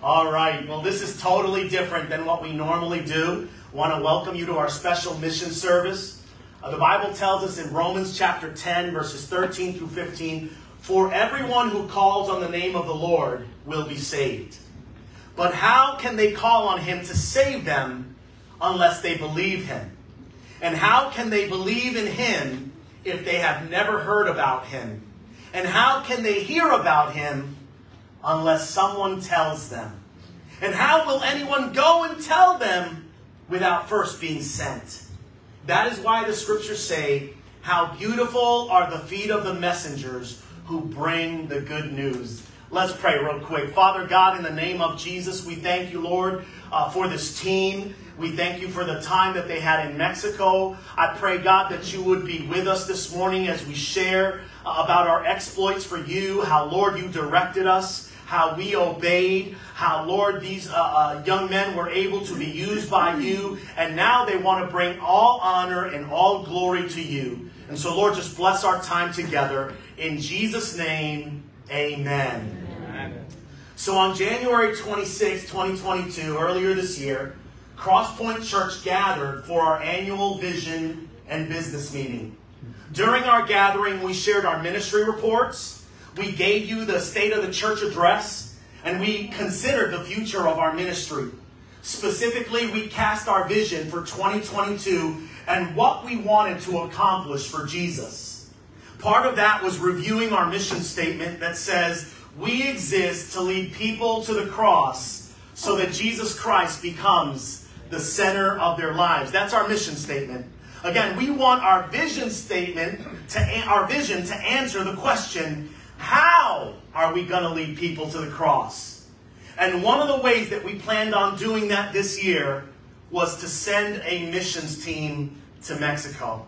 All right. Well, this is totally different than what we normally do. Want to welcome you to our special mission service. Uh, the Bible tells us in Romans chapter 10, verses 13 through 15 For everyone who calls on the name of the Lord will be saved. But how can they call on him to save them unless they believe him? And how can they believe in him if they have never heard about him? And how can they hear about him unless someone tells them? And how will anyone go and tell them without first being sent? That is why the scriptures say, How beautiful are the feet of the messengers who bring the good news. Let's pray real quick. Father God, in the name of Jesus, we thank you, Lord, uh, for this team. We thank you for the time that they had in Mexico. I pray, God, that you would be with us this morning as we share uh, about our exploits for you, how, Lord, you directed us, how we obeyed, how, Lord, these uh, uh, young men were able to be used by you, and now they want to bring all honor and all glory to you. And so, Lord, just bless our time together. In Jesus' name, amen. amen. So on January 26, 2022, earlier this year, Crosspoint Church gathered for our annual vision and business meeting. During our gathering, we shared our ministry reports, we gave you the state of the church address, and we considered the future of our ministry. Specifically, we cast our vision for 2022 and what we wanted to accomplish for Jesus. Part of that was reviewing our mission statement that says, We exist to lead people to the cross so that Jesus Christ becomes the center of their lives. That's our mission statement. Again, we want our vision statement to our vision to answer the question, how are we going to lead people to the cross? And one of the ways that we planned on doing that this year was to send a missions team to Mexico.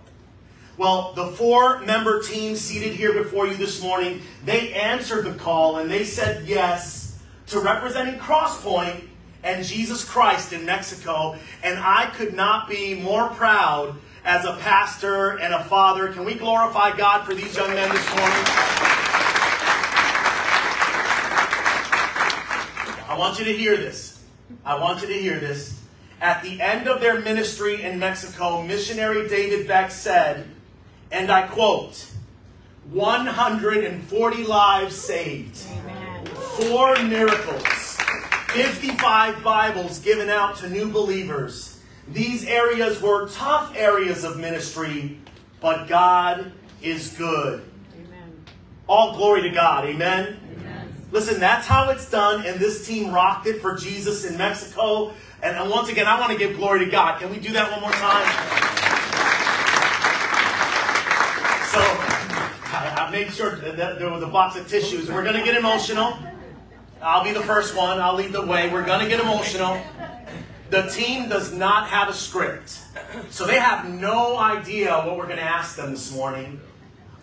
Well, the four member team seated here before you this morning, they answered the call and they said yes to representing Crosspoint and Jesus Christ in Mexico. And I could not be more proud as a pastor and a father. Can we glorify God for these young men this morning? Want you to hear this. I want you to hear this. At the end of their ministry in Mexico, missionary David Beck said, and I quote, 140 lives saved, Amen. four miracles, 55 Bibles given out to new believers. These areas were tough areas of ministry, but God is good. Amen. All glory to God. Amen? Amen. Listen, that's how it's done, and this team rocked it for Jesus in Mexico. And once again, I want to give glory to God. Can we do that one more time? So, I, made sure that there was a box of tissues. We're going to get emotional. I'll be the first one. I'll lead the way. We're going to get emotional. The team does not have a script. So they have no idea what we're going to ask them this morning.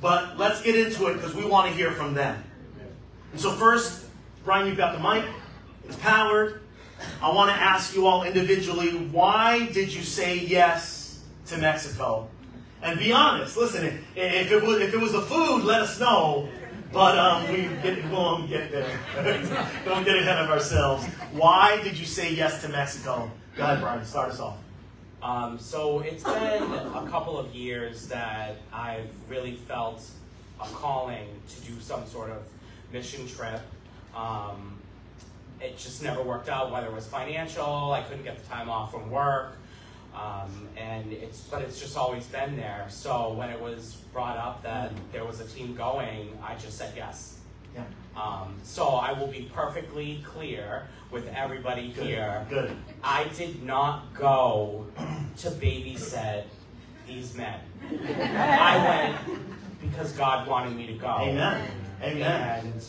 But let's get into it because we want to hear from them. And so, first, Brian, you've got the mic, it's powered. I want to ask you all individually why did you say yes to Mexico? And be honest. Listen, if it was, if it was the food, let us know. But um, we get, won't get there. Don't get ahead of ourselves. Why did you say yes to Mexico? Go ahead, Brian. Start us off. Um, so it's been a couple of years that I've really felt a calling to do some sort of mission trip. Um, it just never worked out, whether it was financial, I couldn't get the time off from work, um, and it's but it's just always been there. So when it was brought up that there was a team going, I just said yes. Yeah. Um, so I will be perfectly clear with everybody Good. here. Good. I did not go to babysit these men. I went because God wanted me to go. Amen. Amen. And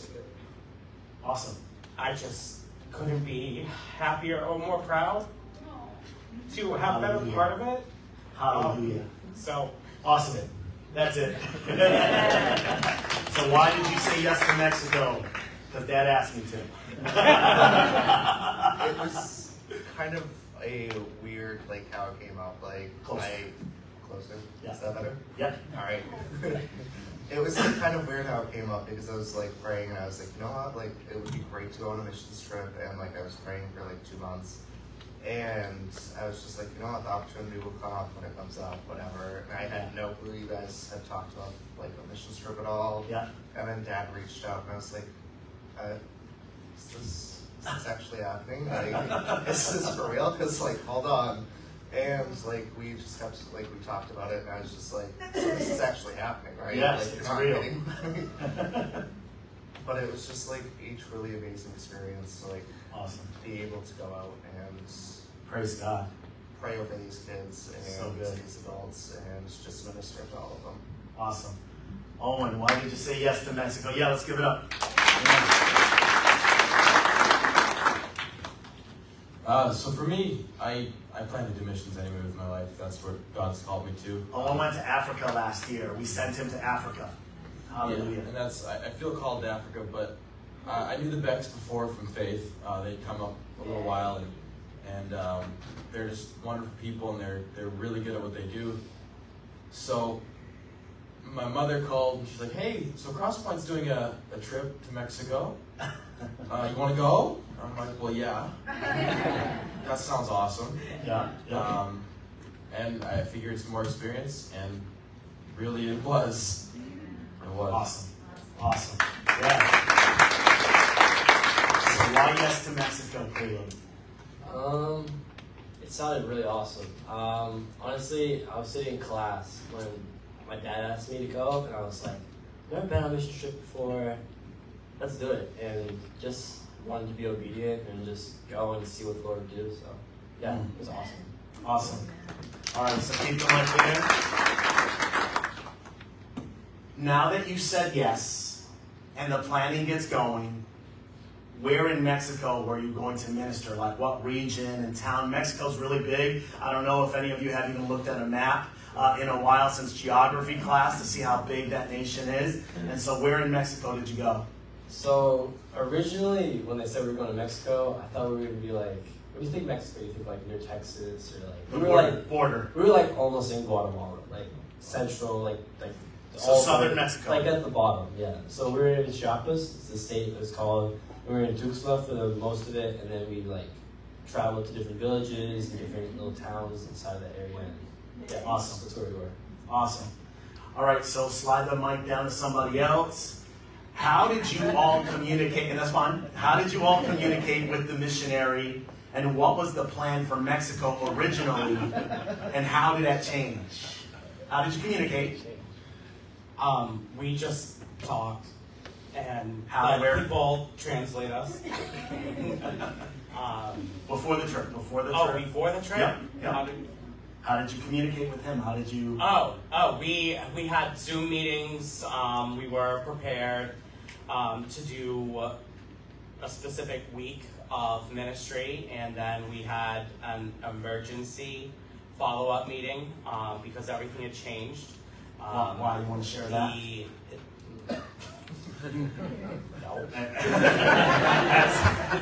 awesome. I just couldn't be happier or more proud to have been a part of it. Hallelujah. Um, so awesome. That's it. so why did you say yes to Mexico? Because Dad asked me to. it was kind of a weird, like how it came out. Like Close. I closer. Yeah. Is that better? Yep. All right. it was like, kind of weird how it came up because I was like praying and I was like, you know what, like it would be great to go on a missions trip and like I was praying for like two months. And I was just like, you know what, the opportunity will come up when it comes up, whatever. And I had no clue you guys had talked about like a missions trip at all. Yeah. And then dad reached out and I was like, uh, is this, is this actually happening? Like, is this for real? Because, like, hold on. And, like, we just kept, like, we talked about it and I was just like, so this is actually happening, right? Yes, like, it's not real. kidding. but it was just, like, each really amazing experience to, like, awesome. be able to go out and Praise God. pray over these kids and So good. these adults and just minister to all of them. Awesome. Owen, why did you say yes to Mexico? Yeah, let's give it up. Uh, so for me, I, I plan to do missions anyway with my life. That's what God's called me to. Owen went to Africa last year. We sent him to Africa. Hallelujah. Yeah, and that's I, I feel called to Africa, but uh, I knew the Becks before from Faith. Uh, they'd come up a little while, and and um, they're just wonderful people, and they're they're really good at what they do. So my mother called, and she's like, "Hey, so Crosspoint's doing a, a trip to Mexico. Uh, you want to go?" I'm like, "Well, yeah. that sounds awesome." Yeah. Yeah. Um, and I figured some more experience, and really it was. It was. Awesome. Awesome. Yeah. So why yes to Mexico, Caleb? Um, it sounded really awesome. Um, honestly, I was sitting in class when my dad asked me to go, and I was like, "Never been on a mission trip before. Let's do it." And just wanted to be obedient and just go and see what the Lord would do. So, yeah, Mm. it was awesome. Awesome. All right, so keep the mic there. Now that you said yes and the planning gets going, where in Mexico were you going to minister? Like what region and town? Mexico's really big. I don't know if any of you have even looked at a map uh, in a while since geography class to see how big that nation is. And so, where in Mexico did you go? So originally, when they said we were going to Mexico, I thought we were gonna be like, "What do you think Mexico? You think like near Texas or like?" The We were like, border. border. We were like almost in Guatemala, like central, like like So all southern the- Mexico. like at the bottom. Yeah. So we were in Chiapas, it's the state it was called. We were in Tuxtla for the most of it, and then we like traveled to different villages and different little towns inside of that area. And, yeah, Awesome. That's where we were. Awesome. All right, so slide the mic down to somebody else. How did you all communicate? And that's fine. How did you all communicate with the missionary? And what was the plan for Mexico originally? And how did that change? How did you communicate? Um, we just talked, and How, where? people translate us. um, Before the trip. Before the oh, trip. before the trip. Yep, yep. How did- How did you communicate with him? How did you? Oh, oh, we we had Zoom meetings. Um, we were prepared um, to do a specific week of ministry, and then we had an emergency follow-up meeting um, because everything had changed. Why, Um, why do you want to share that? the- no. as,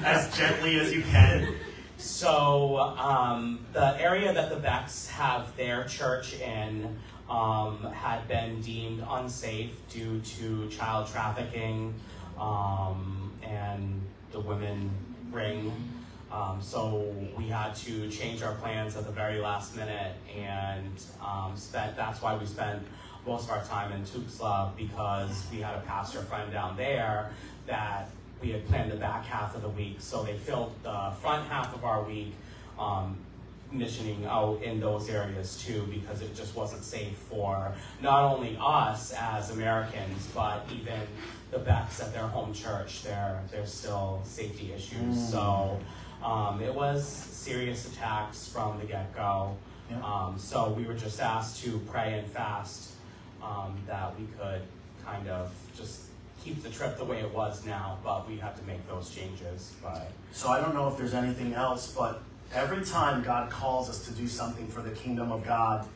as gently as you can. So um, the area that the Becks have their church in um, had been deemed unsafe due to child trafficking um, and the women ring. Um, so we had to change our plans at the very last minute, and um, spent. That's why we spent most of our time in Tuxtla because we had a pastor friend down there that we had planned the back half of the week. So they filled the front half of our week um, missioning out in those areas too because it just wasn't safe for not only us as Americans, but even the Becks at their home church. There, there's still safety issues. Mm. So um, it was serious attacks from the get-go. Yeah. Um, so we were just asked to pray and fast um, that we could kind of just keep the trip the way it was now, but we had to make those changes. But So I don't know if there's anything else, but every time God calls us to do something for the kingdom of God,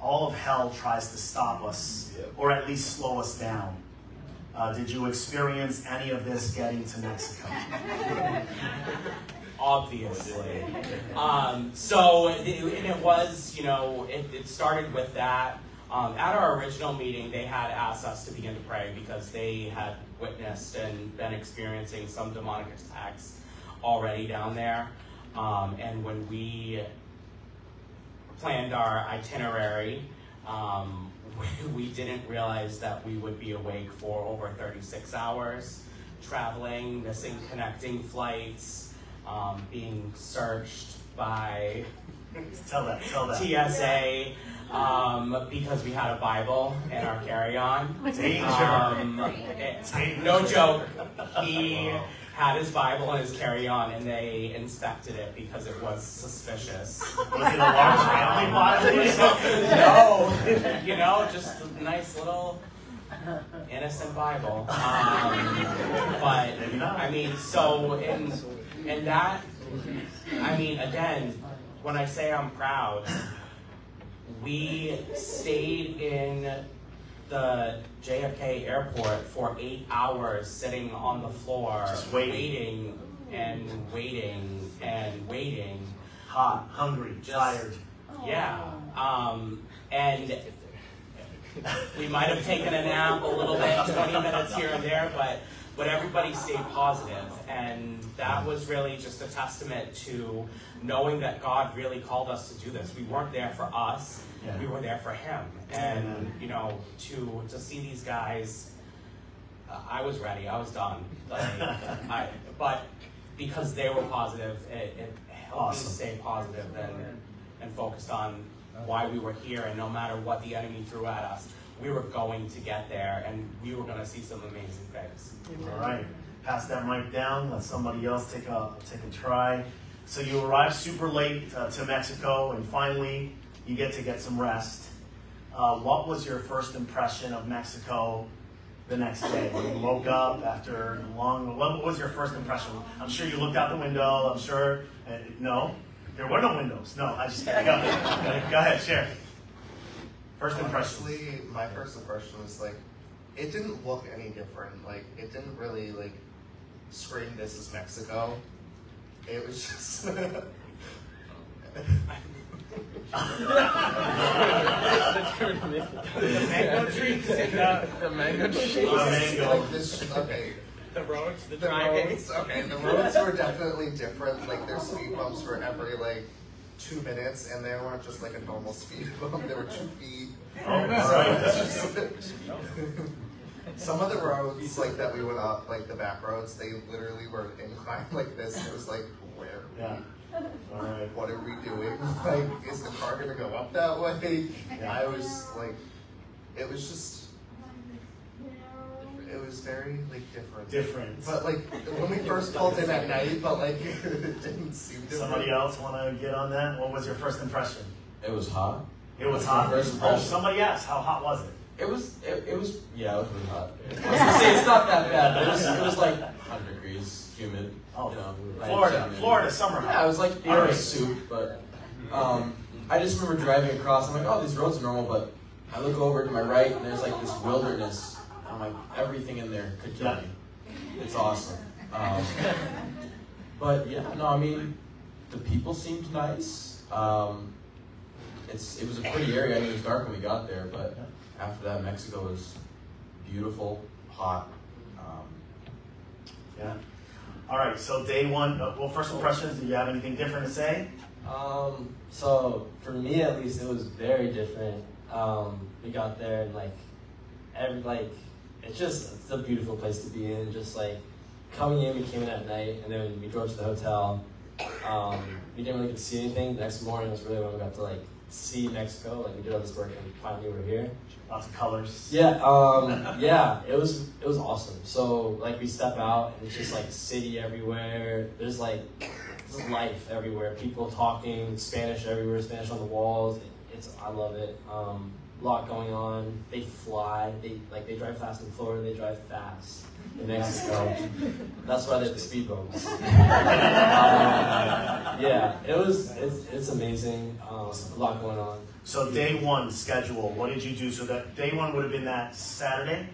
all of hell tries to stop us or at least slow us down. Uh, did you experience any of this getting to Mexico? obviously. Um, so it, and it was, you know, it, it started with that. Um, at our original meeting, they had asked us to begin to pray because they had witnessed and been experiencing some demonic attacks already down there. Um, and when we planned our itinerary, um, we, we didn't realize that we would be awake for over 36 hours, traveling, missing connecting flights, um, being searched by Tell that. Tell that. TSA um, because we had a Bible in our carry-on. Danger. Um, it- no joke. He had his Bible in his carry-on, and they inspected it because it was suspicious. Was it a large family Bible? No, you know, just a nice little innocent Bible. Um, but I mean, so in and that, I mean, again, when I say I'm proud, we stayed in the JFK airport for eight hours, sitting on the floor, Just waiting. waiting and waiting and waiting. Hot, hungry, tired. Yeah. Um, and we might have taken a nap a little bit, 20 minutes here and there, but but everybody stayed positive, and that was really just a testament to knowing that God really called us to do this. We weren't there for us; Yeah. we were there for Him. And you know, to to see these guys, uh, I was ready. I was done. Like, I, but because they were positive, it, it helped Awesome. me stay positive and and focused on why we were here. And no matter what the enemy threw at us, we were going to get there, and we were going to see some amazing things. All right. Pass that mic down. Let somebody else take a take a try. So you arrive super late uh, to Mexico, and finally you get to get some rest. Uh, what was your first impression of Mexico the next day? When you woke up after a long. What was your first impression? I'm sure you looked out the window. I'm sure. Uh, no, there were no windows. No, I just go, go ahead, share. First impression. Honestly, my first impression was like, it didn't look any different. Like, it didn't really like scream "This is Mexico." It was just. The mango trees the, The mango like this. Okay, the roads, the the roads. Okay, the roads were definitely different. Like, their speed bumps were every like two minutes, and they weren't just like a normal speed bump. They were two feet. Oh, So Some of the roads like that we went up, like the back roads, they literally were inclined like this. It was like, where? Yeah. All right. What are we doing? Like, is the car gonna go up that way? I was like, it was just, it was very like different. Different. But like when we first pulled in at night, but like it didn't seem different. Somebody else want to get on that? What was your first impression? It was hot. It was hot. First Oh, somebody asked, how hot was it? It was, it, it was, yeah, it was really hot. I was gonna say it's not that bad, but it was, it was like 100 degrees, humid. Oh, you know, Florida, humid. Florida summer. Yeah, it was like you All know, right. soup, but um, I just remember driving across. I'm like, oh, these roads are normal, but I look over to my right and there's like this wilderness. I'm like, everything in there could kill Yeah. me. It's awesome. Um, but yeah, no, I mean, the people seemed nice. Um, it's it was a pretty area. I mean, it was dark when we got there, but after that, Mexico was beautiful, hot. Um, Yeah. All right. So day one. Uh, well, first impressions. Do you have anything different to say? Um, so for me at least, it was very different. Um, we got there and like, every like, it's just it's a beautiful place to be in. Just like coming in, we came in at night, and then we drove to the hotel. Um, we didn't really get to see anything. The next morning was really when we got to like see Mexico. Like we did all this work and finally we're here. Lots of colors. Yeah, um, yeah, it was it was awesome. So like we step out and it's just like city everywhere. There's like there's life everywhere. People talking Spanish everywhere. Spanish on the walls. It's I love it. Um, lot going on. They fly. They like they drive fast in Florida. They drive fast in Mexico. That's why they have the speed bumps. Um, yeah, it was it's it's amazing. Um, a lot going on. So day one schedule. What did you do? So that day one would have been that Saturday,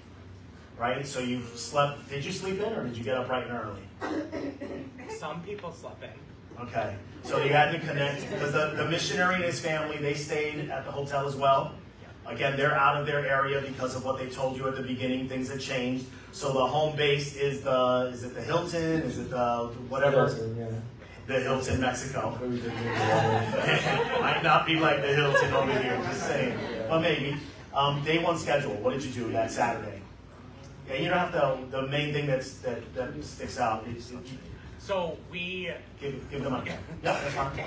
right? So you slept. Did you sleep in, or did you get up bright and early? Some people slept in. Okay, so you had to connect because the, the missionary and his family they stayed at the hotel as well. Again, they're out of their area because of what they told you at the beginning. Things had changed. So the home base is the is it the Hilton? Is it the whatever? Hilton, yeah. The Hilton, Mexico. Where we did really well. Might not be like the Hilton over here. Just saying, but maybe. Um, day one schedule. What did you do that Saturday? Yeah, you don't have to. The main thing that's that, that sticks out is So we give give them a yeah. That's fine.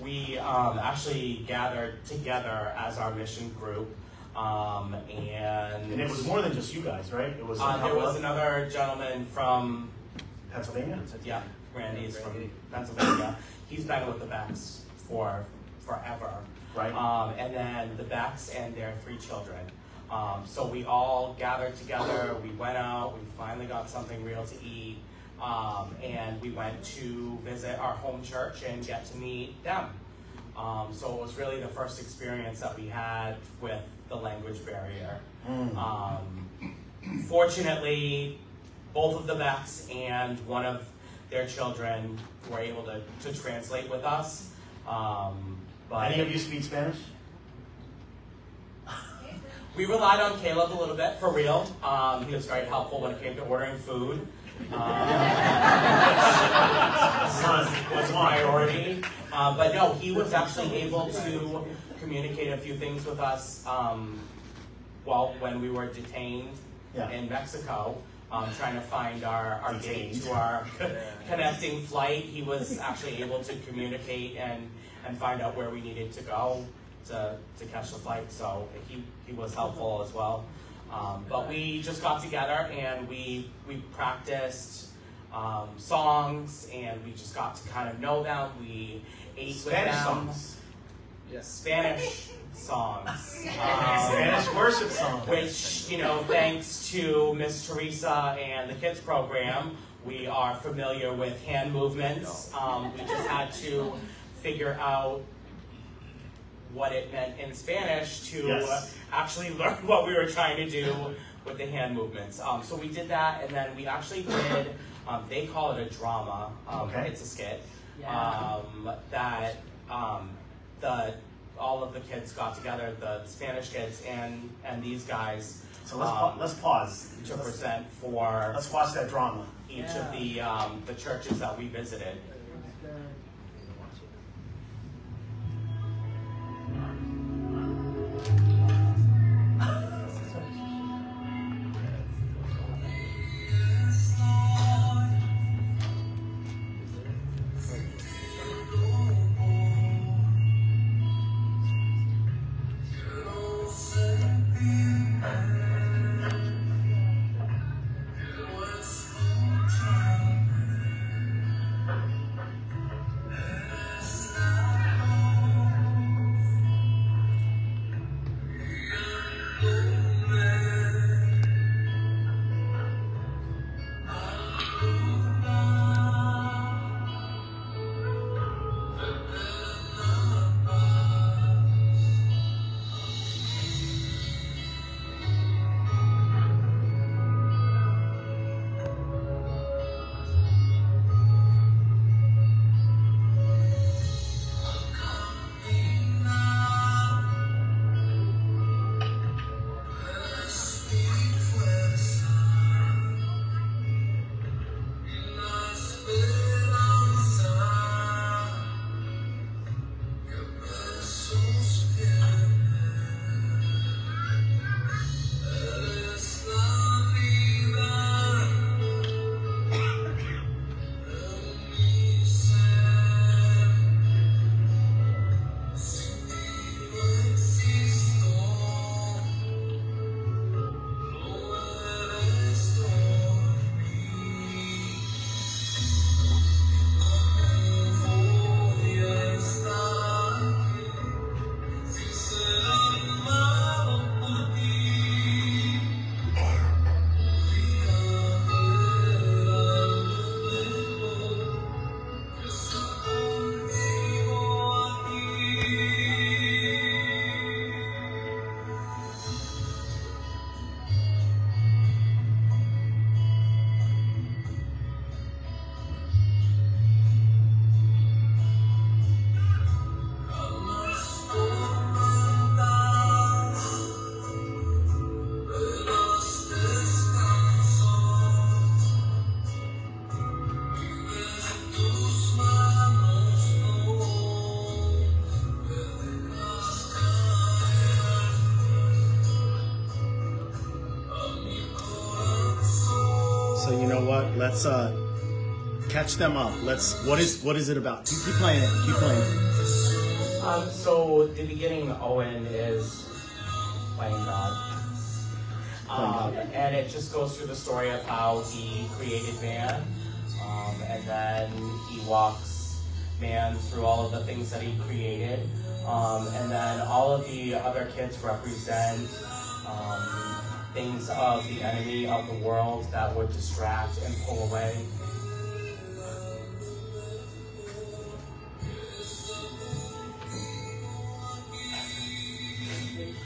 we um, actually gathered together as our mission group, um, and, And it was more than just you guys, right? It was uh, there was another gentleman from Pennsylvania. yeah, Randy's from Pennsylvania. He's been with the Becks for forever. Right. Um, and then the Becks and their three children. Um, so we all gathered together, we went out, we finally got something real to eat, um, and we went to visit our home church and get to meet them. Um, so it was really the first experience that we had with the language barrier. Mm. Um, fortunately, both of the Becks and one of their children were able to, to translate with us. Um, but Any of you speak Spanish? we relied on Caleb a little bit for real. Um, he was very helpful when it came to ordering food. Um, was priority. Uh, but no, he was actually able to communicate a few things with us um, while when we were detained Yeah. in Mexico, um, trying to find our, our gate to our connecting flight. He was actually able to communicate and, and find out where we needed to go to, to catch the flight. So he, he was helpful as well. Um, but we just got together and we, we practiced um, songs and we just got to kind of know them. We ate Spanish with them. songs. Yes. Spanish songs. Um, Spanish worship songs. which, you know, thanks to Miss Teresa and the kids program, we are familiar with hand movements. Um, we just had to figure out what it meant in Spanish to Yes. uh, actually learn what we were trying to do with the hand movements. Um, so we did that, and then we actually did. Um, they call it a drama. Um, Okay. It's a skit. Um, that um, the all of the kids got together, the Spanish kids and and these guys, So let's pa- um, let's pause. to Let's, present for let's watch that drama. each of the um, the churches that we visited. Let's uh, catch them up. Let's. What is what is it about? Keep, keep playing it. Keep playing it. Um, so the beginning, Owen is playing God. Um, and it just goes through the story of how he created man, um, and then he walks man through all of the things that he created, um, and then all of the other kids represent things of the enemy of the world that would distract and pull away.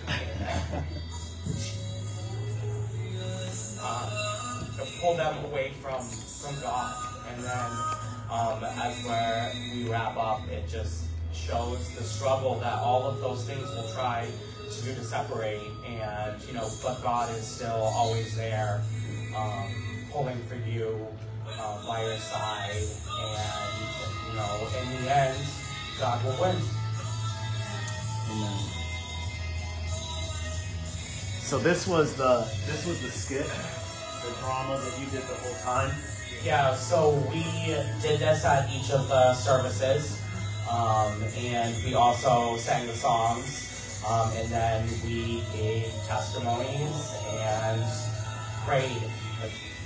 uh, pull them away from from God. And then um, as where we wrap up, it just shows the struggle that all of those things will try do to separate. And you know, but God is still always there, um, pulling for you uh, by your side. And you know, in the end, God will win. Amen. So this was the this was the skit, the drama that you did the whole time. Yeah, so we did this at each of the services, um, and we also sang the songs, um, and then we gave testimonies and prayed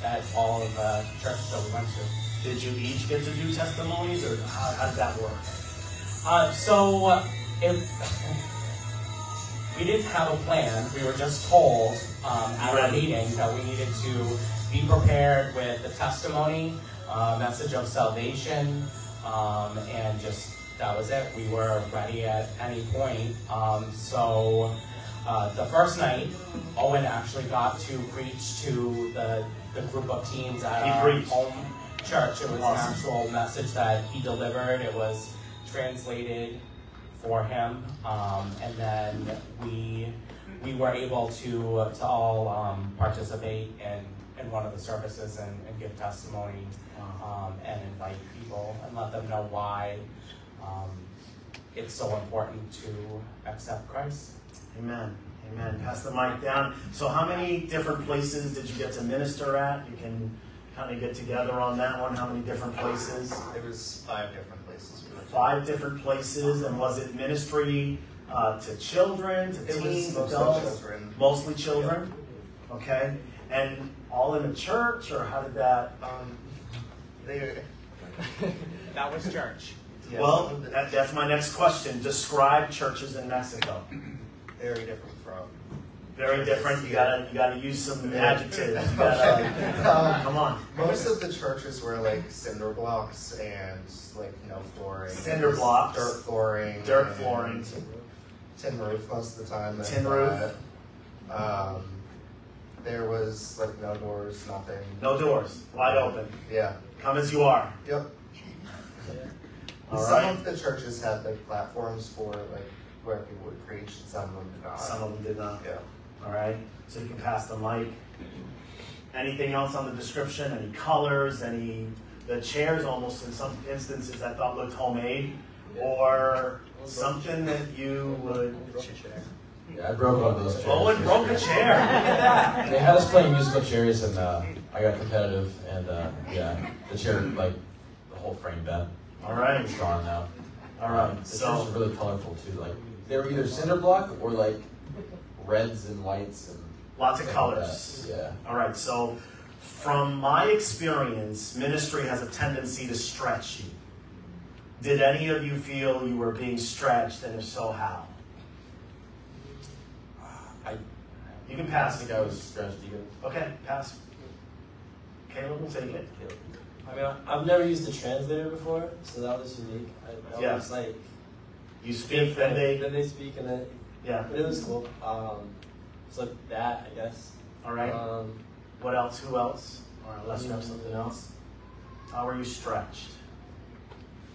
at all of the churches that we went to. Did you each get to do testimonies, or how, how did that work? Uh, so it, we didn't have a plan. We were just told um, at Right. meeting that we needed to be prepared with a testimony, uh, message of salvation, um, and just that was it. We were ready at any point. Um, so uh, the first night, Owen actually got to preach to the, the group of teens at He our preached. home church. It was Awesome. an actual message that he delivered. It was translated for him, um, and then we we were able to to all um, participate in, in one of the services and, and give testimony um, and invite people and let them know why um, it's so important to accept Christ. Amen. Amen. Pass the mic down. So, how many different places did you get to minister at? You can kind of get together on that one. How many different places? It was five different places. we went to. Five different places. And was it ministry uh, to children, to It was teens, mostly adults? children. Mostly children. Okay. And all in a church, or how did that? Um, they. That was church. Yeah, well, some of the- that, that's my next question. Describe churches in Mexico. very different from. Very different. You gotta you gotta use some adjectives. You gotta, Um, come on. Most of the churches were like cinder blocks and like no flooring. Cinder blocks. Dirt flooring. Dirt flooring. Tin roof most of the time. Tin and, roof. uh, Um, there was like no doors, nothing. No doors, wide open. Yeah. Come as you are. Yep. All some right. of the churches had like platforms for like where people would preach, and some of them did not. Some of them did not. Yeah. All right. So you can pass the mic. Anything else on the description? Any colors? Any? The chairs almost in some instances I thought looked homemade, or something that you would. Yeah, I broke one of those chairs. Owen broke a chair. Look at that. They had us playing musical chairs, and uh, I got competitive, and uh, yeah, the chair, like, the whole frame bent. All right. It's gone now. All right. Um, the chairs So really colorful too. Like, they were either cinder block or like reds and whites and lots of things like colors. Yeah. All right, so from my experience, ministry has a tendency to stretch you. Did any of you feel you were being stretched, and if so, how? I, You can I pass. think I was stretched. You? Okay, pass. Caleb will take it. I mean, I've never used a translator before, so that was unique. I, I Yeah. was like, You speak, then they. then they speak, and then Yeah. but it was cool. Um, so that I guess. All right. Um, What else? Who else? Or unless you have something else. How are you stretched?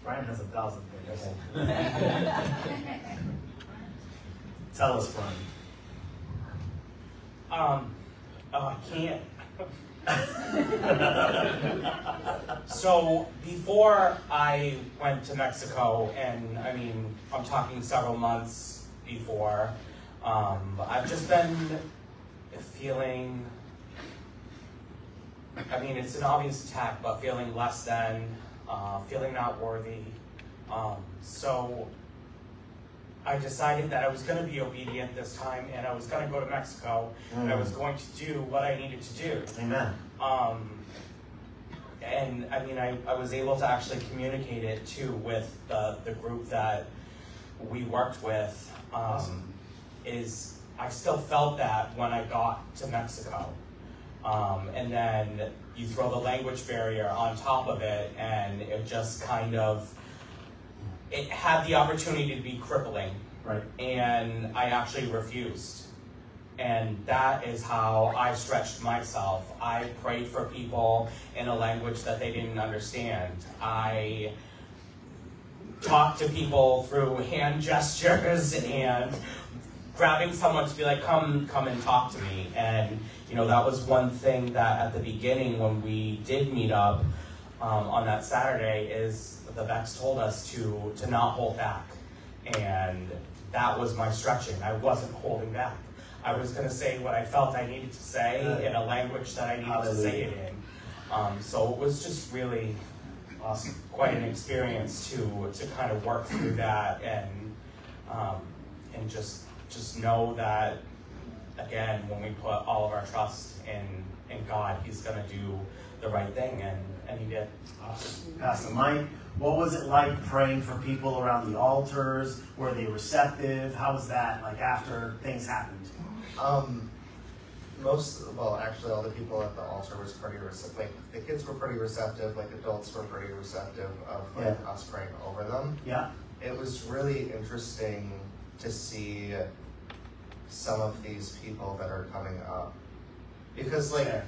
Brian has a thousand things. Tell us, Brian. Um, oh, I can't. So before I went to Mexico, and I mean, I'm talking several months before, um, I've just been feeling I mean, it's an obvious attack, but feeling less than, uh, feeling not worthy. Um, so I decided that I was going to be obedient this time, and I was going to go to Mexico, and I was going to do what I needed to do. Amen. Um, and I mean, I, I was able to actually communicate it too with the, the group that we worked with. Um, Awesome. Is I still felt that when I got to Mexico. Um, and then you throw the language barrier on top of it, and it just kind of it had the opportunity to be crippling Right. and I actually refused. And that is how I stretched myself. I prayed for people in a language that they didn't understand. I talked to people through hand gestures and grabbing someone to be like, come, come and talk to me. And, you know, that was one thing that at the beginning when we did meet up um, on that Saturday is the Becks told us to, to not hold back. And that was my stretching. I wasn't holding back. I was going to say what I felt I needed to say in a language that I needed to say it in. Um, so it was just really Awesome. quite an experience to to kind of work through that and um, and just just know that again when we put all of our trust in in God, He's going to do the right thing, and and He did. Awesome. Pass the mic, what was it like praying for people around the altars? Were they receptive? How was that like after things happened? Um, most, well, actually, all the people at the altar was pretty receptive. Like the kids were pretty receptive. Like adults were pretty receptive of like Yeah. us praying over them. Yeah. It was really interesting to see some of these people that are coming up because like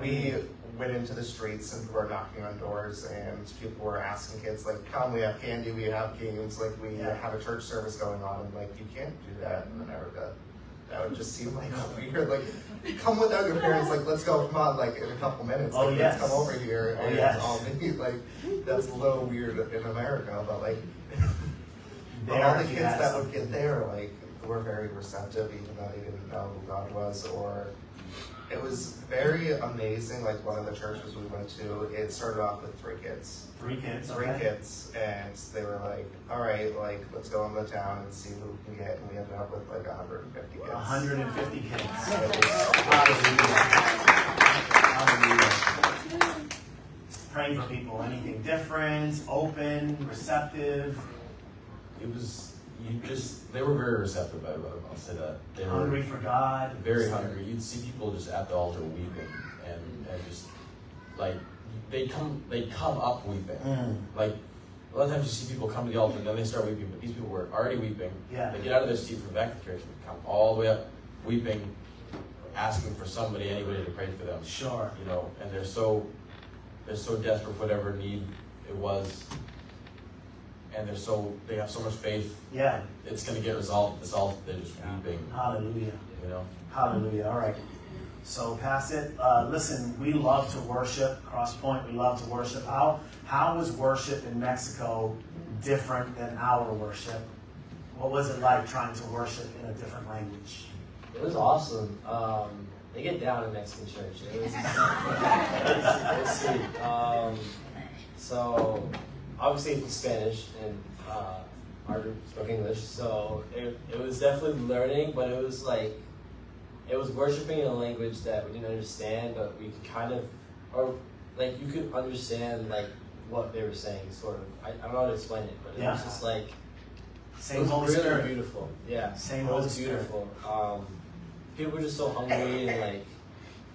we went into the streets and were knocking on doors and people were asking kids like come we have candy we have games like we Yeah. have a church service going on and like you can't do that in america that would just seem like weird like come without your parents like let's go come on like in a couple minutes Oh, yes. let's come over here Oh, yes. all meet like that's a little weird in america but like but all the kids had that would get there like were very receptive even though they didn't know who god was or it was very amazing. Like one of the churches we went to, it started off with three kids, Three kids. three okay. kids, and they were like, "All right, like let's go into town and see who we can get." And we ended up with like 150 kids. 150 kids. It was- Hallelujah. Hallelujah. Praying for people. Anything different? Open? Receptive? It was you just they were very receptive. I, I'll say that they were Hungry for God? very hungry. You'd see people just at the altar weeping and, and just like they come they come up weeping. Mm. Like a lot of times you see people come to the altar and then they start weeping, but these people were already weeping. Yeah. They get out of their seat from back to church and come all the way up weeping, asking for somebody, anybody to pray for them. Sure. You know, and they're so they're so desperate for whatever need it was. And they're so they have so much faith Yeah. it's gonna get resolved. This all they're just Yeah. weeping, Hallelujah. you know. Hallelujah. All right. So pass it. Uh, listen, we love to worship. Cross Point, we love to worship. How how was worship in Mexico different than our worship? What was it like trying to worship in a different language? It was awesome. Um, they get down in Mexican church. It was, it was, it was sweet. Um, so, obviously it's Spanish, and uh, our group spoke English, so it, it was definitely learning, but it was like, it was worshiping in a language that we didn't understand, but we could kind of, or like you could understand like what they were saying, sort of. I, I don't know how to explain it, but it was just like, Same it was Holy really Spirit. beautiful. Yeah, Same it Holy was beautiful. Um, people were just so hungry and like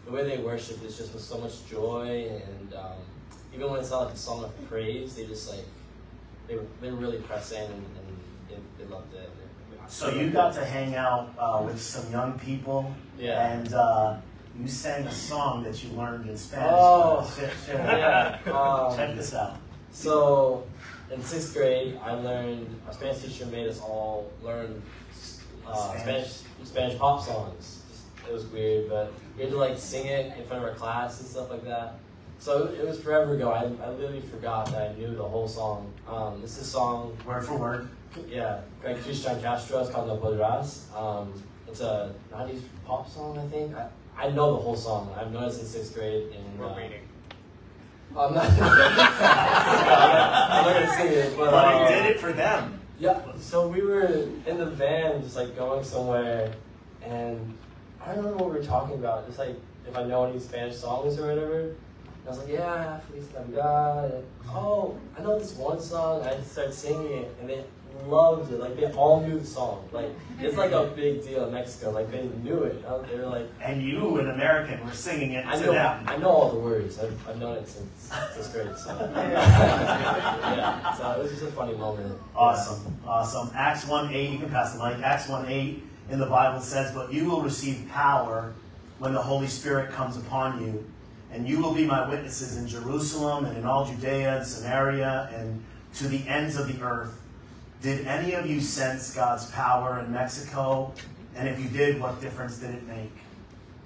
the way they worshipped is just with so much joy and um, even when it's not like a song of praise, they just like they were they were really press in and, and they, they loved it. So you got to hang out uh, with some young people, Yeah. and uh, you sang a song that you learned in Spanish. Oh. Share Yeah, um, Check this out. So in sixth grade, I learned our Spanish teacher made us all learn uh, Spanish. Spanish Spanish pop songs. It was weird, but we had to like sing it in front of our class and stuff like that. So it was forever ago. I, I literally forgot that I knew the whole song. Um, this is a song, Word for word. yeah, by Cristian Castro. It's called No Podrás. Um, it's a 90s pop song, I think. I, I know the whole song. I've known it since sixth grade, and We're uh, waiting. I'm not. I'm not gonna sing it, but, But he did it for them. Yeah. So we were in the van, just like going somewhere, and I don't remember what we were talking about. Just like if I know any Spanish songs or whatever. And I was like, yeah, Feliz Navidad. And, oh, I know this one song. I started singing it, and they loved it. Like they all knew the song. Like it's like a big deal in Mexico. Like they knew it. Uh, They were like, And you, an American, were singing it I to know, them. I know all the words. I've, I've known it since sixth grade. So yeah. So it was just a funny moment. Awesome, awesome. Acts 1 8, you can pass the mic. Acts 1 8 in the Bible says, But you will receive power when the Holy Spirit comes upon you, and you will be my witnesses in Jerusalem and in all Judea and Samaria and to the ends of the earth. Did any of you sense God's power in Mexico? And if you did, what difference did it make?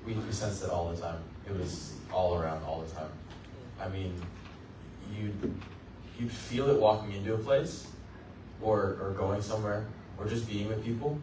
We, we sensed it all the time. It was all around all the time. I mean, you'd, you'd feel it walking into a place or, or going somewhere or just being with people,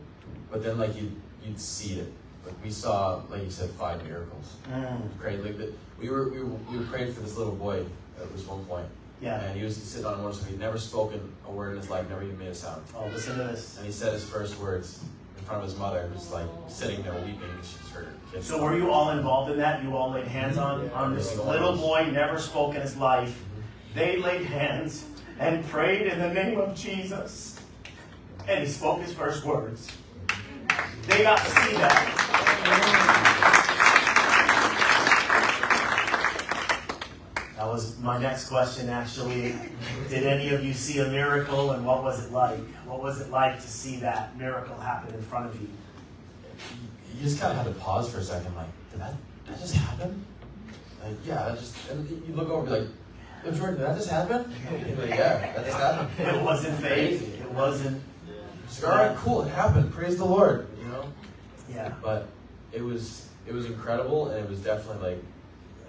but then like you'd, you'd see it. Like we saw, like you said, five miracles. Mm, Prayed like that. We were, we were we were praying for this little boy at this one point, yeah. and he was sitting on a motorcycle. He'd never spoken a word in his life, never even made a sound. Oh, listen to this. And he said his first words in front of his mother, who's like sitting there weeping. She's her kid. So were you all involved in that? You all laid hands on, on this little boy, never spoke in his life. Mm-hmm. They laid hands and prayed in the name of Jesus. And he spoke his first words. They got to see that. That was my next question, actually. Did any of you see a miracle and what was it like? What was it like to see that miracle happen in front of you? you just kind of had to pause for a second, like, did that, did that just happen? Like, yeah, that just, and you look over and be like, "Yo, Jordan, did that just happen? Like, yeah, that just happened. It wasn't faith. It wasn't, like, all right, cool, it happened. Praise the Lord, you know? yeah. But it was, it was incredible, and it was definitely like,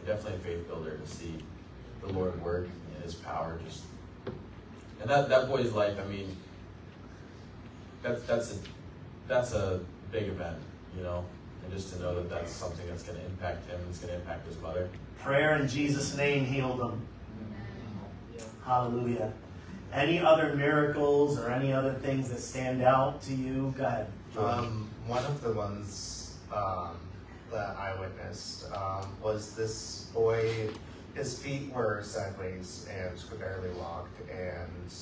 definitely a faith builder to see the Lord work and His power just, and that, that boy's life, I mean, that's, that's a, that's a big event, you know? And just to know that that's something that's gonna impact him, it's gonna impact his mother. Prayer in Jesus' name healed them. Hallelujah. Any other miracles or any other things that stand out to you? Go ahead. Um, one of the ones um, that I witnessed um, was this boy. His feet were sideways and could barely walk, and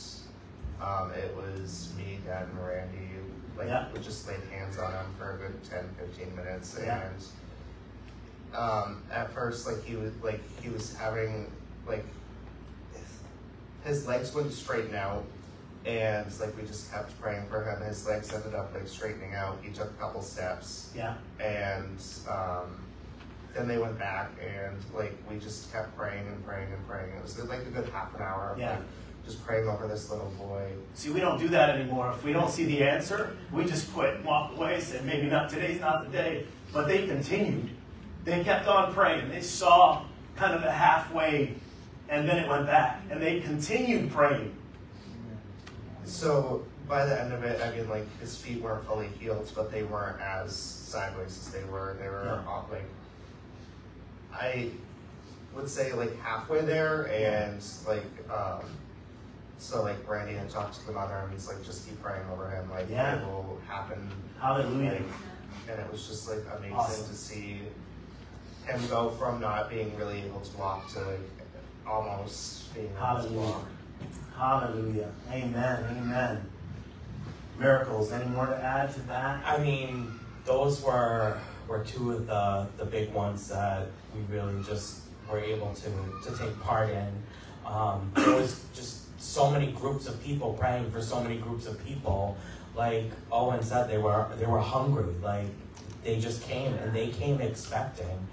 um, it was me, Dad, and Randy. Like Yeah. we just laid hands on him for a good 10, 15 minutes, Yeah. and um, at first, like he was like he was having like his legs wouldn't straighten out, and like we just kept praying for him. His legs ended up like straightening out. He took a couple steps, Yeah. and um, then they went back, and like we just kept praying and praying and praying. It was like a good half an hour of Yeah. like just praying over this little boy. See, we don't do that anymore. If we don't see the answer, we just quit, walk away, say maybe not today's not the day. But they continued. They kept on praying. They saw kind of a halfway, and then it went back, and they continued praying. So by the end of it, I mean, like his feet weren't fully healed, but they weren't as sideways as they were. They were Yeah. off, like I would say like halfway there, and like um, so like Randy had talked to the mother and was like, just keep praying over him, like Yeah. it will happen. Hallelujah. Like, and it was just like amazing Awesome. to see him go from not being really able to walk to like almost being able to Hallelujah. walk. Hallelujah. Amen. Amen. Miracles. Any more to add to that? I mean, those were were two of the the big ones that we really just were able to to take part in. Um, there was just so many groups of people praying for so many groups of people. Like Owen said, they were they were hungry. Like they just came and they came expecting,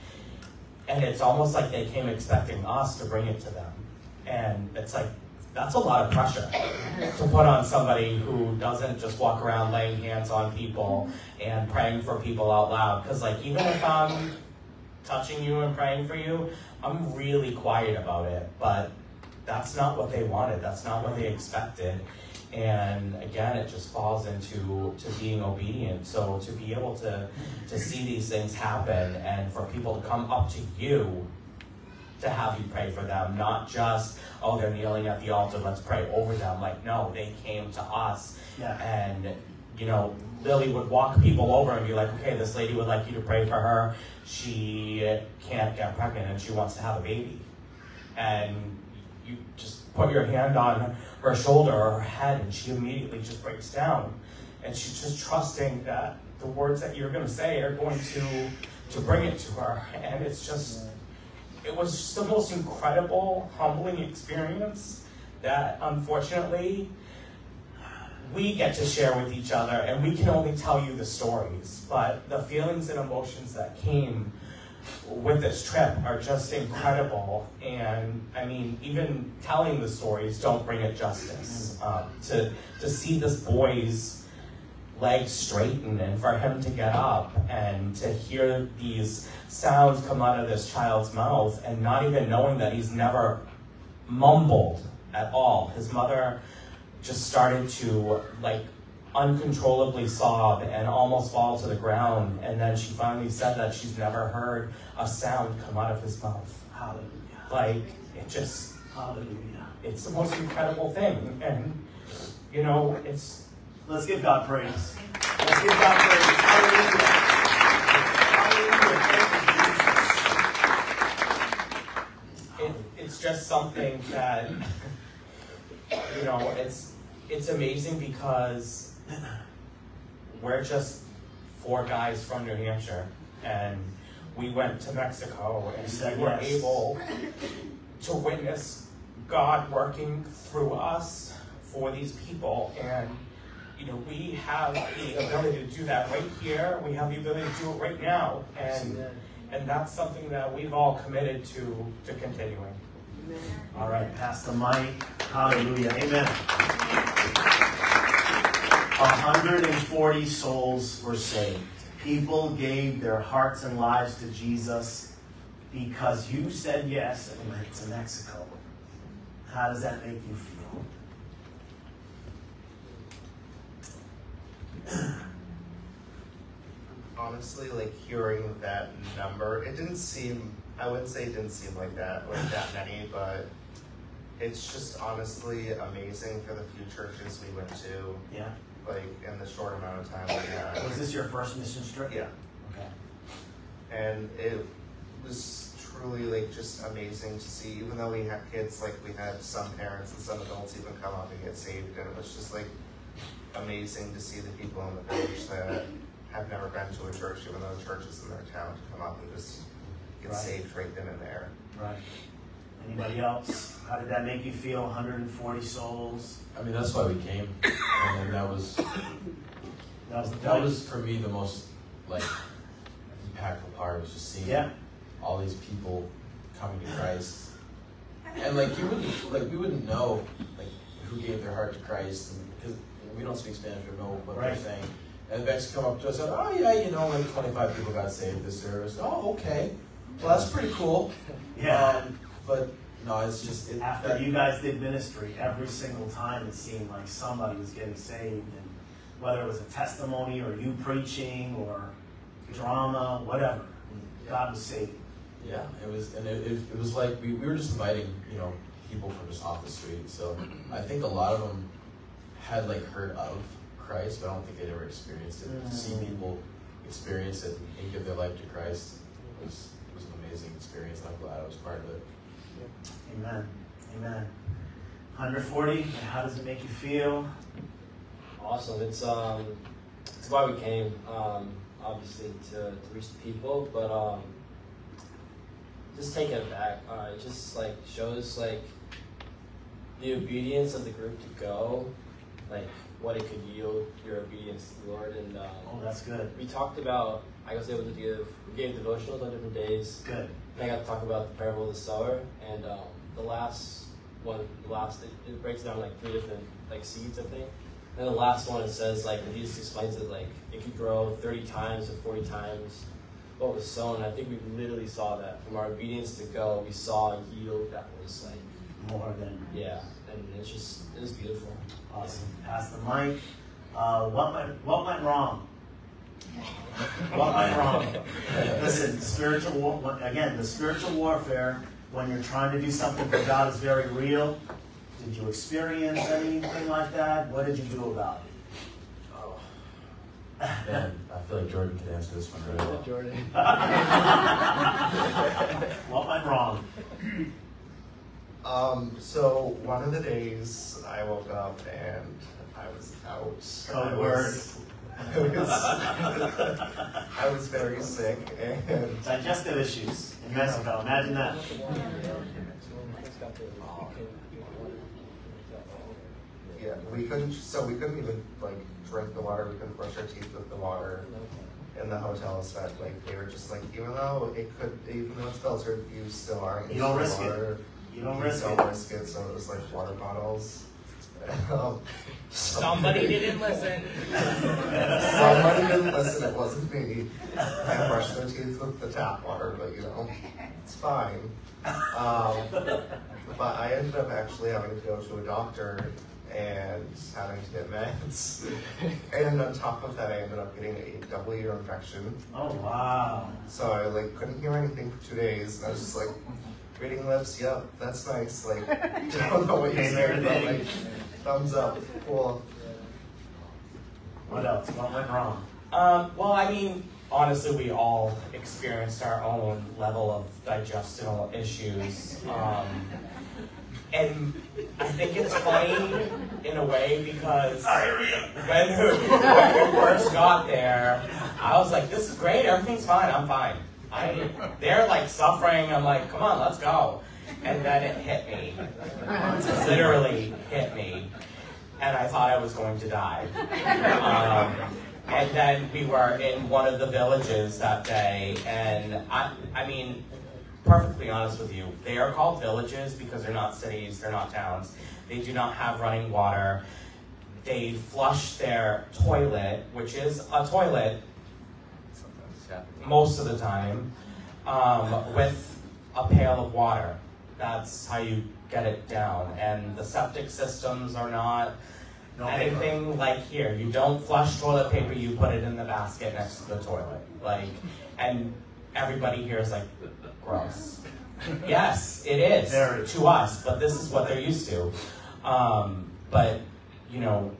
and it's almost like they came expecting us to bring it to them. And it's like that's a lot of pressure to put on somebody who doesn't just walk around laying hands on people and praying for people out loud. Because, like, even if I'm touching you and praying for you, I'm really quiet about it. But that's not what they wanted, that's not what they expected. And again, it just falls into to being obedient. So to be able to to see these things happen and for people to come up to you to have you pray for them, not just, oh, they're kneeling at the altar, let's pray over them. Like, no, they came to us Yeah. and you know lily would walk people over and be like okay this lady would like you to pray for her. She can't get pregnant and she wants to have a baby. And you just put your hand on her shoulder or her head and she immediately just breaks down. And she's just trusting that the words that you're going to say are going to to bring it to her. And it's just it was just the most incredible humbling experience that unfortunately we get to share with each other and we can only tell you the stories. But the feelings and emotions that came with this trip are just incredible. And i mean even telling the stories don't bring it justice um, to to see this boy's legs straighten and for him to get up and to hear these sounds come out of this child's mouth and not even knowing that he's never mumbled at all. His mother just started to like uncontrollably sob and almost fall to the ground. And then she finally said that she's never heard a sound come out of his mouth. Hallelujah. Like it just, Hallelujah. it's the most incredible thing. And you know, it's Let's give God praise. Let's give God praise. Hallelujah. Hallelujah. Thank you, Jesus. it, it's just something that you know it's it's amazing because we're just four guys from New Hampshire and we went to Mexico and Said we were yes. able to witness God working through us for these people and you know we have the ability to do that right here we have the ability to do it right now and and that's something that we've all committed to to continuing All right, pass the mic. Hallelujah. Amen. 140 souls were saved. People gave their hearts and lives to Jesus because you said yes and went to Mexico. How does that make you feel? honestly, like hearing that number, it didn't seem. I wouldn't say it didn't seem like that, like that many, but it's just honestly amazing for the few churches we went to, Yeah. Like in the short amount of time we had. Was this your first mission trip? Yeah, Okay. and it was truly like just amazing to see. Even though we had kids, like we had some parents and some adults even come up and get saved, and it was just like amazing to see the people in the village that have never been to a church, even though the church is in their town, to come up and just get Right. saved right then and there. Right. Anybody else? How did that make you feel? 140 souls. I mean, that's why we came, and then that was That was the that was for me the most like impactful part was just seeing Yeah. all these people coming to Christ, and like you wouldn't like we wouldn't know like who gave their heart to Christ because we don't speak Spanish or know what Right. they're saying. And the Becks come up to us and oh yeah, you know, like 25 people got saved this service. Oh okay, well that's pretty cool. Yeah. Um, but no, it's just it, After that- you guys did ministry, every single time it seemed like somebody was getting saved, and whether it was a testimony or you preaching or drama, whatever, God was saving. Yeah, it was, and it, it, it was like we, we were just inviting, you know, people from just off the street. So I think a lot of them had like heard of Christ, but I don't think they'd ever experienced it. To see Mm. people experience it and give their life to Christ was was an amazing experience. And I'm glad I was part of it. Amen. Amen. 140, how does it make you feel? Awesome. It's um, it's why we came. Um, obviously to, to reach the people, but um, just taking it back. Uh, it just like shows like the obedience of the group to go, like what it could yield your obedience to the Lord. And um, Oh, that's good. we talked about. I was able to give. We gave devotionals on different days. Good. And I got to talk about the parable of the sower, and um, the last one, the last it, it breaks down like three different like seeds, I think. And the last one it says like when Jesus explains it like it could grow thirty times or forty times what was sown. I think we literally saw that from our obedience to go. We saw a yield that was like More than. yeah, and it's just it was beautiful. Awesome. Pass the mic. Uh, what went What went wrong? What went wrong? Listen, spiritual war. Again, the spiritual warfare when you're trying to do something for God is very real. Did you experience anything like that? What did you do about Oh, it? Man, I feel like Jordan could answer this one really well. Jordan. what went wrong? Um, so one of the days I woke up and I was out. Code I was, I was, I was very sick and Digestive issues in Mexico. Imagine that. yeah, we couldn't. So we couldn't even like drink the water. We couldn't brush our teeth with the water in the hotels. That like they were just like, even though it could, even though it's filtered, you still aren't. You don't risk it. You don't You risk don't it. risk it. So it was like water bottles. Um, Somebody didn't listen. Somebody didn't listen, it wasn't me. I brushed their teeth with the tap water, but you know, it's fine. Um, but I ended up actually having to go to a doctor and having to get meds. And on top of that, I ended up getting a double ear infection. Oh wow. So I like couldn't hear anything for two days, and I was just like reading lips. Yep, that's nice. Like don't know what you're saying, but like thumbs up, cool. What else? What went wrong? Um, well, I mean, honestly, we all experienced our own level of digestional issues. Um, and I think it's funny in a way because when we, when we first got there, I was like, this is great, everything's fine, I'm fine. I, they're like suffering, I'm like, come on, let's go. And then it hit me. Literally hit me. And I thought I was going to die. Um, and then we were in one of the villages that day, and I, I mean, perfectly honest with you, they are called villages because they're not cities, they're not towns. They do not have running water. They flush their toilet, which is a toilet most of the time, um, with a pail of water. That's how you get it down. And the septic systems are not No paper. anything like here. You don't flush toilet paper, you put it in the basket next to the toilet. Like, and everybody here is like, gross. yes, it is Very. to us, but this is what they're used to. Um, but, you know,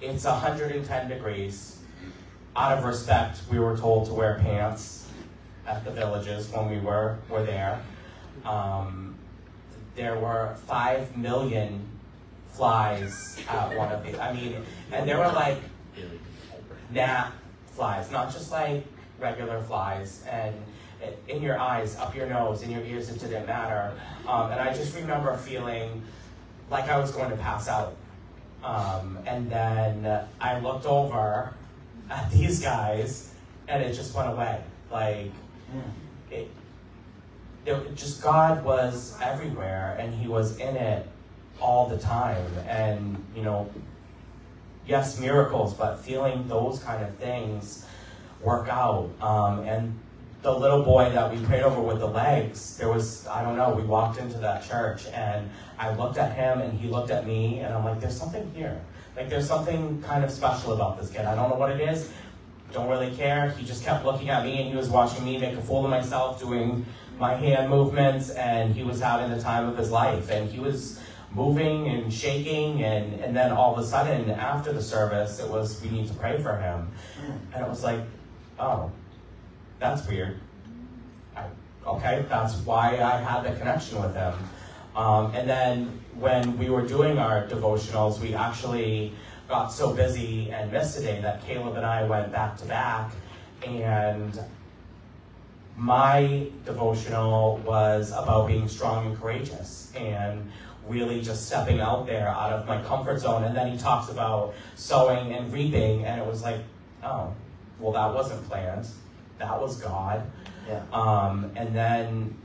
it's 110 degrees. Out of respect, we were told to wear pants at the villages when we were, were there. Um, there were 5 million flies at one of the, I mean, and there were like gnat flies, not just like regular flies, and in your eyes, up your nose, in your ears, it didn't matter. Um, and I just remember feeling like I was going to pass out. Um, and then I looked over at these guys, and it just went away. Like, it, just God was everywhere, and He was in it all the time. And you know, yes, miracles, but feeling those kind of things work out. Um, and the little boy that we prayed over with the legs, there was, I don't know, we walked into that church and I looked at him and he looked at me and I'm like, there's something here. Like, there's something kind of special about this kid. I don't know what it is. Don't really care. He just kept looking at me and he was watching me make a fool of myself doing my hand movements and he was having the time of his life. And he was moving and shaking and, and then all of a sudden after the service it was we need to pray for him. And it was like oh that's weird. I, okay that's why i had the connection with him. Um, and then when we were doing our devotionals we actually got so busy and missed a day that caleb and i went back to back and my devotional was about being strong and courageous and really just stepping out there out of my comfort zone. And then he talks about sowing and reaping, and it was like, oh, well, that wasn't planned. That was God. Yeah. Um, and then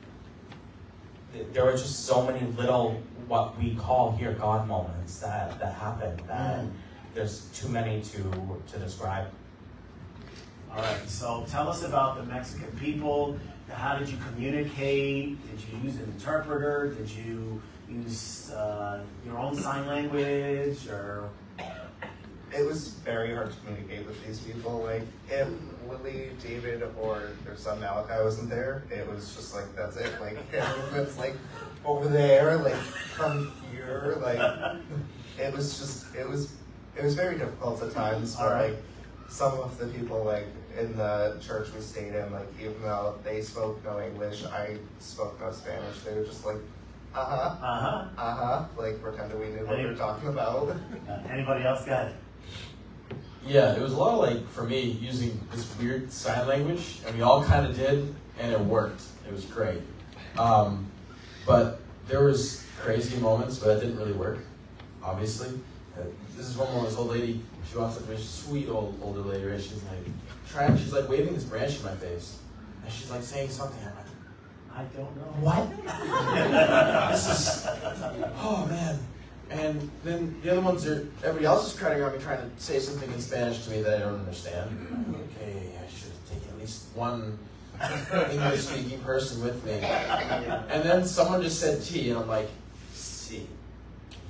th- there were just so many little, what we call here God moments that, that happened that Mm. there's too many to, to describe. All right. So tell us about the Mexican people. How did you communicate? Did you use an interpreter? Did you use uh, your own sign language or? It was very hard to communicate with these people. Like, if Willie, David, or their son Malachi wasn't there, it was just like, that's it. Like, it's like over there, like, come here. Like, it was just, it was, it was very difficult at times. Alright. like, some of the people, like, in the church we stayed in, like, even though they spoke no English, I spoke no Spanish, they were just like, uh huh, Uh huh. uh huh, like, pretending we knew what they were talking about. Uh, anybody else got it? Yeah, it was a lot of like for me using this weird sign language, and we all kind of did, and it worked. It was great. Um, but there was crazy moments, but that didn't really work. Obviously, uh, this is one moment. This old lady, she walks up to me, she's a sweet old older lady, right? She's like trying, she's like waving this branch in my face, and she's like saying something. I'm like, I don't know. what? this is, oh man. And then the other ones are, everybody else is crowding around me trying to say something in Spanish to me that I don't understand. Okay, I should have taken at least one English speaking person with me. And then someone just said tea, and I'm like, see.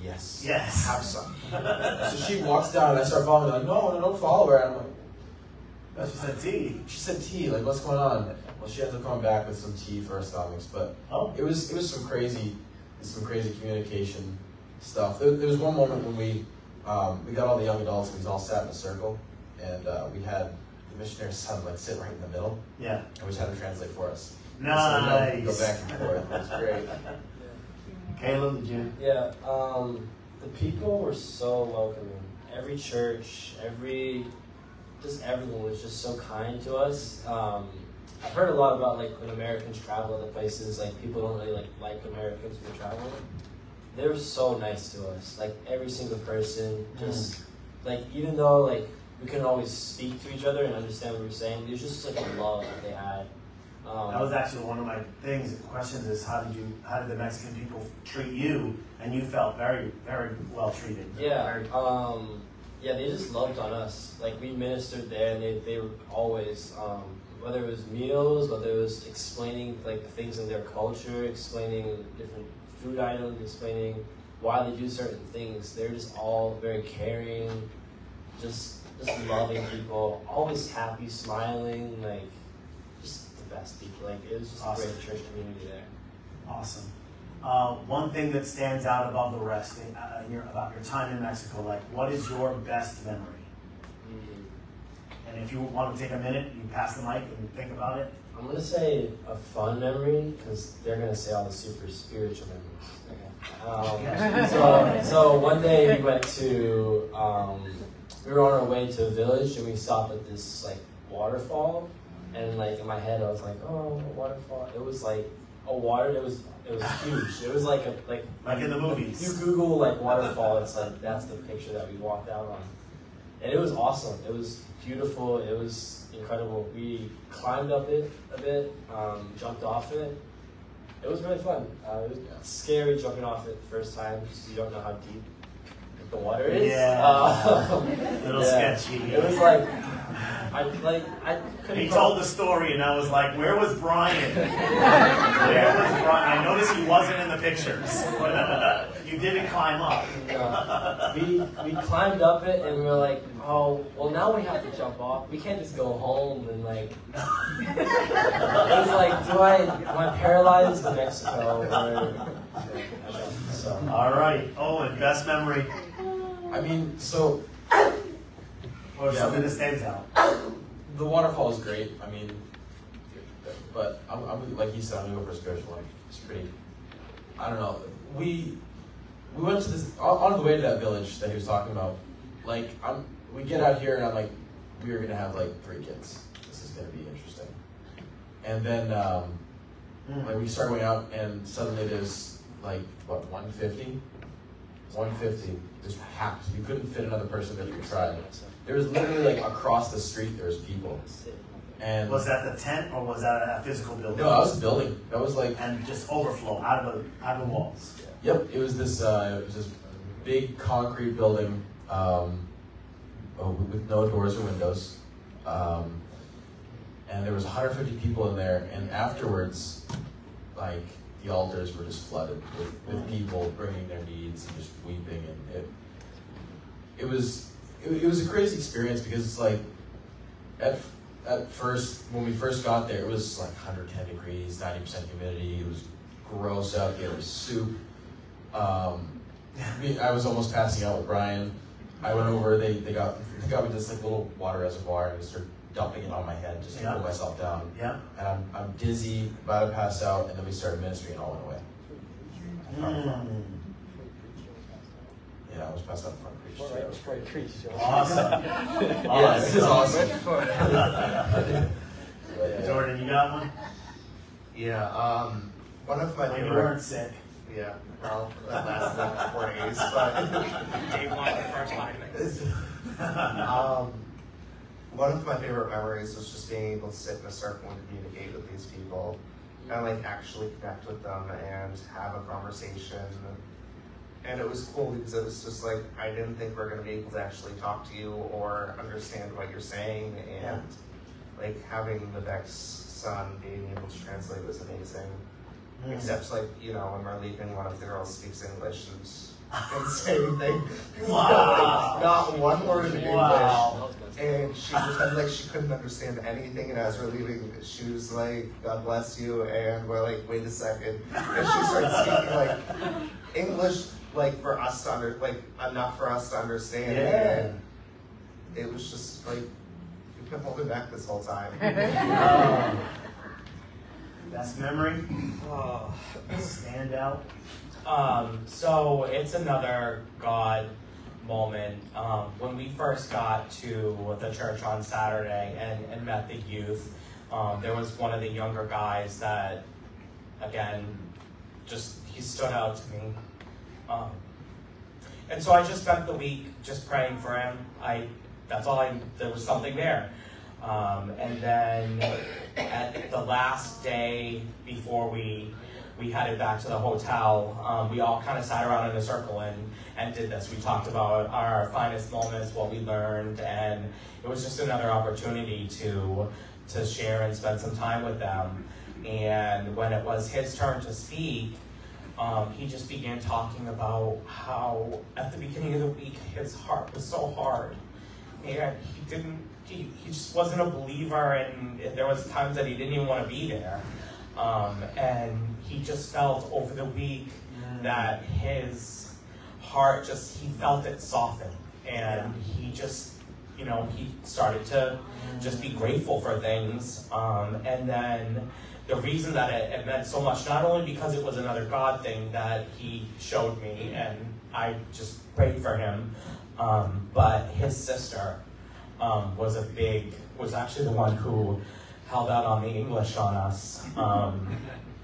Yes. Yes. Have some. so she walks down, and I start following her, like, no, no, don't follow her. And I'm like, She said tea. she said tea, like, what's going on? Well, she ends up coming back with some tea for our stomachs, but Oh. it was it was some crazy, some crazy communication stuff. There, there was one moment when we um, we got all the young adults and we all sat in a circle, and uh, we had the missionary's son like sit right in the middle, Yeah. and we just had him translate for us. So Nice. we go, go back and forth. It was great. Caleb, did you? Yeah, um, the people were so welcoming. Every church, every, just everyone was just so kind to us. Um, I've heard a lot about like when Americans travel other places, like people don't really like like Americans when traveling. They were so nice to us. Like every single person, just like even though like we couldn't always speak to each other and understand what we were saying, there's just like a love that they had. Um, That was actually one of my things, questions is how did you, how did the Mexican people treat you? And you felt very, very well treated. Yeah, Very- um, yeah, they just loved on us. Like we ministered there, and they, they were always, um, whether it was meals, whether it was explaining like the things in their culture, explaining different food items, explaining why they do certain things. They're just all very caring, just just loving people, always happy, smiling, like just the best people. Like it was just Awesome. a great church community there. Awesome. Uh, one thing that stands out above the rest uh, in your, about your time in Mexico, like what is your best memory? And if you want to take a minute, you pass the mic and think about it. I'm gonna say a fun memory because they're gonna say all the super spiritual memories. Okay. Um, so, so one day we went to, um, we were on our way to a village and we stopped at this like waterfall, and like in my head I was like, oh, a waterfall. It was like a water. It was it was huge. It was like a like Like in the movies. You Google like waterfall. It's like that's the picture that we walked out on, and it was awesome. It was beautiful. It was incredible. We climbed up it a bit, um, jumped off it. It was really fun. Uh, it was Yeah. scary jumping off it the first time because you don't know how deep the water is. Yeah. Um, Little yeah. sketchy. It was like I like I couldn't. He told the story, and I was like, "Where was Brian? Where was Brian?" I noticed he wasn't in the pictures. you didn't climb up. Uh, we we climbed up it and we were like, oh, well now we have to jump off. We can't just go home and like. it was like, do I am I paralyzed in Mexico or? So All right. Oh, and best memory I mean, so or Yeah. something that stands out. the waterfall is great. I mean, but I'm, I'm like you said, I'm gonna go for a spiritual one. It's pretty. I don't know. We we went to this on, the way to that village that he was talking about. Like I'm, we get out here and I'm like, we are gonna have like three kids. This is gonna be interesting. And then um, like we start going out and suddenly there's like what 150, 150. Just packed. You couldn't fit another person if you tried. There was literally like across the street there was people. And Was that the tent or was that a physical building? no, that was a building. That was like and just overflow out of the out of the walls. Yep, it was this. Uh, it was this big concrete building um, oh, with no doors or windows, um, and there was 150 people in there. And afterwards, like the altars were just flooded with, with people bringing their needs and just weeping, and it it was it, it was a crazy experience because it's like at at first when we first got there, it was like 110 degrees, 90% humidity. It was gross out there. It was soup. Um, I was almost passing out with Brian. I went over. They, they got they got me this like little water reservoir and we started dumping it on my head just to Yeah. cool myself down. Yeah. And I'm, I'm dizzy, about to pass out, and then we started ministry and all went away. Mm. Yeah, I was passed out in front of preach. Well, that was for a crease, Joe. Awesome. Yeah, this is awesome. But, yeah. Jordan, you got one? Yeah, um, one of my When you favorite. weren't sick. Yeah, well, that lasted like four days, but. Day one, the first five minutes. um, one of my favorite memories was just being able to sit in a circle and communicate with these people and like actually connect with them and have a conversation. And it was cool because it was just like I didn't think we are gonna be able to actually talk to you or understand what you're saying and like having the Beck's son being able to translate was amazing. Mm. Except like, you know, when we're leaving one of the girls speaks English and didn't say anything. Wow. Not one word English. Wow. And she was like she couldn't understand anything and as we're leaving she was like, God bless you and we're like, wait a second. And she started speaking like English like for us to under like enough for us to understand Yeah. and it was just like you've been holding back this whole time. Um, Best memory? Oh. Stand out? Um, so it's another God moment. Um, when we first got to the church on Saturday and, and met the youth, um, there was one of the younger guys that, again, just he stood out to me. Um, and so I just spent the week just praying for him. I that's all I there was something there. Um, and then at the last day before we we headed back to the hotel, um, we all kind of sat around in a circle and, and did this. We talked about our finest moments, what we learned, and it was just another opportunity to to share and spend some time with them. And when it was his turn to speak, um, he just began talking about how at the beginning of the week his heart was so hard, and he didn't. He, he just wasn't a believer, and there was times that he didn't even want to be there. Um, and he just felt over the week that his heart just he felt it soften, and he just you know he started to just be grateful for things, um, and then the reason that it, it meant so much, not only because it was another God thing that he showed me, and I just prayed for him, um, but his sister um, was a big, was actually the one who held out on the English on us. Um,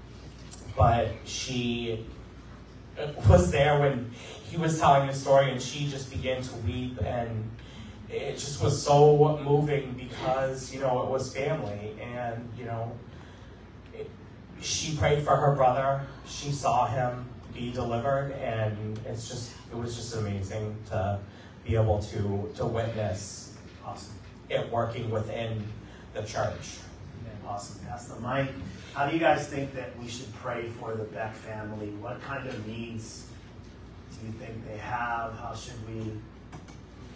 but she was there when he was telling the story, and she just began to weep, and it just was so moving because you know it was family, and you know it, she prayed for her brother. She saw him be delivered, and it's just it was just amazing to be able to to witness Awesome. it working within the church. Awesome, pass the mic. How do you guys think that we should pray for the Beck family? What kind of needs do you think they have? How should we?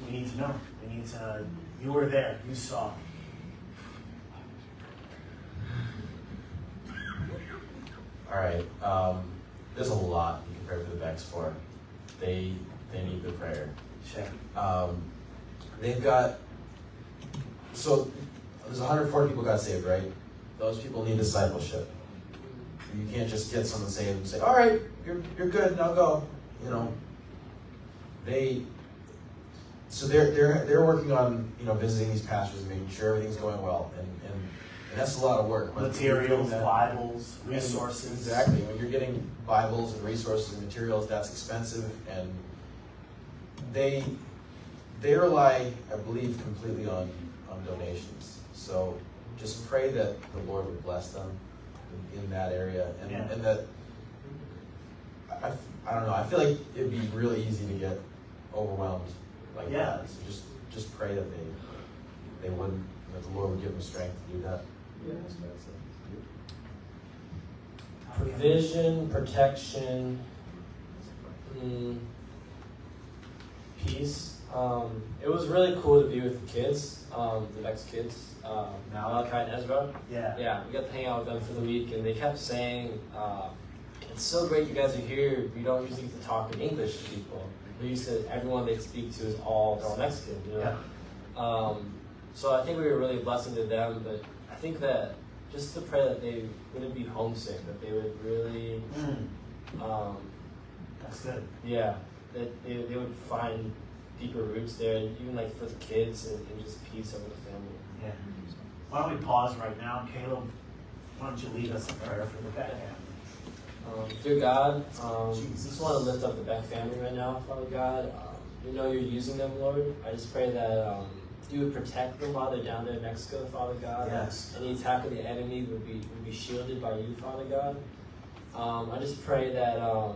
We need to know. We need to. You were there. You saw. All right. Um, there's a lot you can pray for the Becks for. They they need the prayer. Sure. Um, they've got so there's 140 people got saved, right? Those people need discipleship. You can't just get someone saved and say, "All right, you're you're good, now go." You know. They so they're they're they're working on you know visiting these pastors and making sure everything's going well, and and, and that's a lot of work. When Materials, Bibles, resources. Exactly. When you're getting Bibles and resources and materials, that's expensive, and they they rely, I believe, completely on on donations. So just pray that the Lord would bless them in, in that area, and Yeah. and that I, I I don't know. I feel like it'd be really easy to get overwhelmed like Yeah. that. So just just pray that they they wouldn't that the Lord would give them strength to do that. Yeah, that's what I'd provision, protection, mm, peace. Um, it was really cool to be with the kids, um, the next kids, um, Malachi and Ezra. Yeah. Yeah, we got to hang out with them for the week, and they kept saying, uh, "It's so great you guys are here. We don't usually get to talk in English to people. They used to everyone they speak to is all they're all Mexican, you know." Um, so I think we were really a blessing to them, but I think that just to pray that they wouldn't be homesick, that they would really, Mm, um, that's good. yeah, that they, they would find deeper roots there, and even like for the kids and, and just peace over the family. Yeah. Why don't we pause right now, Caleb? Why don't you lead us in prayer for the Beck Um, dear God, um, just want to lift up the Beck family right now, Father God. Um, you know you're using them, Lord. I just pray that um, you would protect them while they're down there in Mexico, Father God. Yes. Any attack of the enemy would be would be shielded by you, Father God. Um, I just pray that um,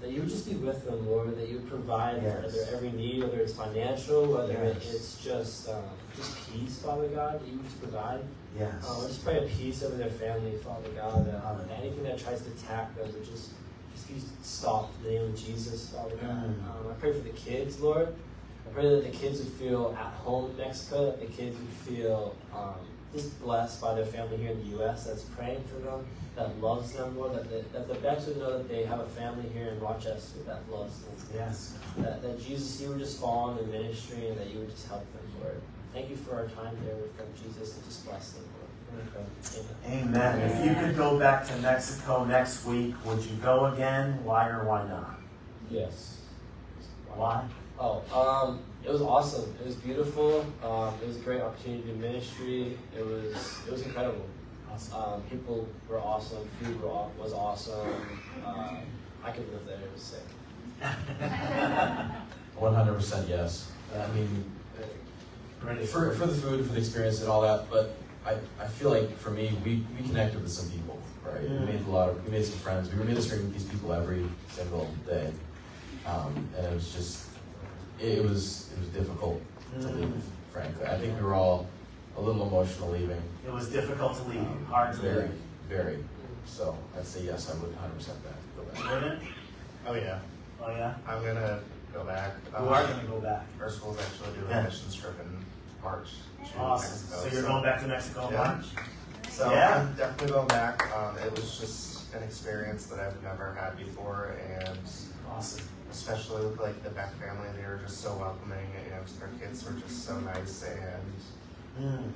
that you would just be with them, Lord. That you would provide Yes. for their every need, whether it's financial, whether Yes. it's just um, just peace, Father God. That you would just provide. Yes. I just pray a peace over their family, Father God. That um, anything that tries to attack them would just, just be stopped in the name of Jesus, Father God. Mm. Um, I pray for the kids, Lord. I pray that the kids would feel at home in Mexico, that the kids would feel um, just blessed by their family here in the U.S. that's praying for them, that loves them, Lord. That the, that the Becks would know that they have a family here in Rochester that loves them. Yes. That, that Jesus, you would just fall on the ministry and that you would just help them, Lord. Thank you for our time there with them, Jesus, and just bless them, Lord. Amen. Amen. If you could go back to Mexico next week, would you go again? Why or why not? Yes. Why? Oh, um, it was awesome. It was beautiful. Um, it was a great opportunity to do ministry. It was it was incredible. Awesome. Um, people were awesome. Food were, was awesome. Um, I could live there. It was sick. One hundred percent yes. I mean, Ready for, for the food, for the experience and all that, but I, I feel like for me, we, we connected with some people, right? Mm. We made a lot of, we made some friends. We were ministering with these people every single day. Um, and it was just, it was, it was difficult to leave, frankly. I think we were all a little emotional leaving. It was difficult to leave, hard to Very, leave. very. So I'd say yes, I would hundred percent back, go back. Oh yeah, Oh yeah. I'm gonna go back. You are gonna go back. Our school's actually doing Yeah. a missions trip in March to Awesome. Mexico. So you're going back to Mexico in Yeah. March? So Yeah. I'm definitely going back. Um, it was just an experience that I've never had before, and Awesome. especially with like the Beck family, they were just so welcoming, and their kids were just so nice, and Mm.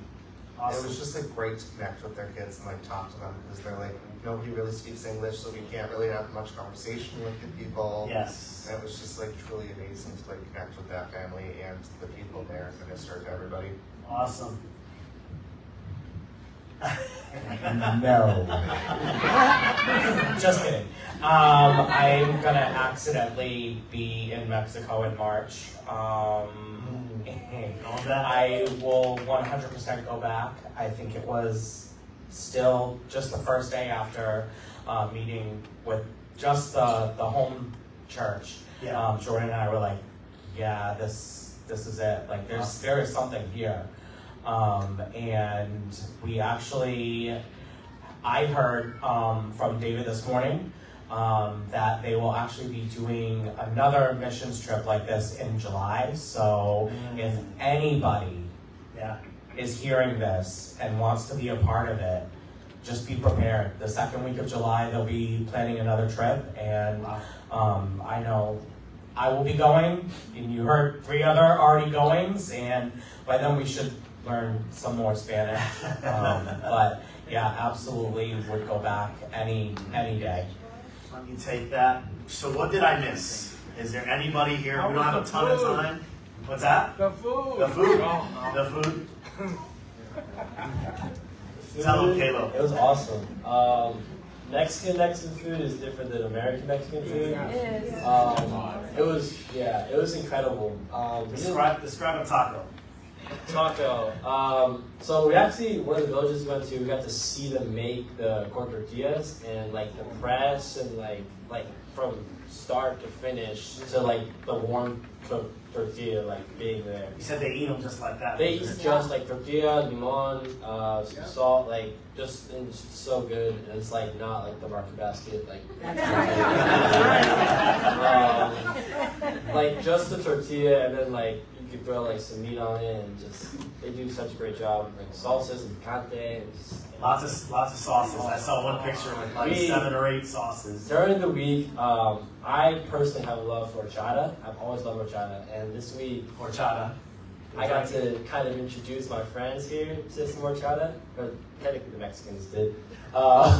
It was just like great to connect with their kids and like talk to them because they're like nobody really speaks English, so we can't really have much conversation with the people. Yes. And it was just like truly amazing to like connect with that family and the people there and minister to everybody. Awesome. No. Just kidding. Um, I'm gonna accidentally be in Mexico in March. Um, Going back? I will 100% go back. I think it was still just the first day after uh, meeting with just the, the home church. Yeah. Um, Jordan and I were like, yeah, this this is it. Like, there's there is something here. Um, and we actually, I heard um, from David this morning um, that they will actually be doing another missions trip like this in July. So if anybody Yeah. is hearing this and wants to be a part of it, just be prepared. The second week of July, they'll be planning another trip, and um, I know I will be going, and you heard three other already goings, and by then we should learn some more Spanish. Um, but yeah, absolutely would go back any any day. Let me take that. So what did I miss? Is there anybody here? We don't have a ton of time. What's that? The food. The food. Oh, The food. Food, Tell 'em, Caleb. It was awesome. Um, Mexican Mexican food is different than American Mexican food. It is. Um, it was yeah, it was incredible. Um, Describe describe a taco. Taco. Um, so we actually one of the villages we went to, we got to see them make the corn tortillas and like the press and like like from start to finish to like the warm cooked tortilla, like being there. You said they eat them just like that. They eat just like tortilla, limon, uh, some salt, like just and it's so good. And it's like not like the market basket, like um, like just the tortilla, and then like you could throw like some meat on it, and just they do such a great job. Like salsas and picante, and just Lots of lots of sauces. I saw one picture with like We- seven or eight sauces. During the week, um, I personally have a love for horchata. I've always loved horchata, and this week Horchata. I got to kind of introduce my friends here to some horchata, or technically the Mexicans did. Uh,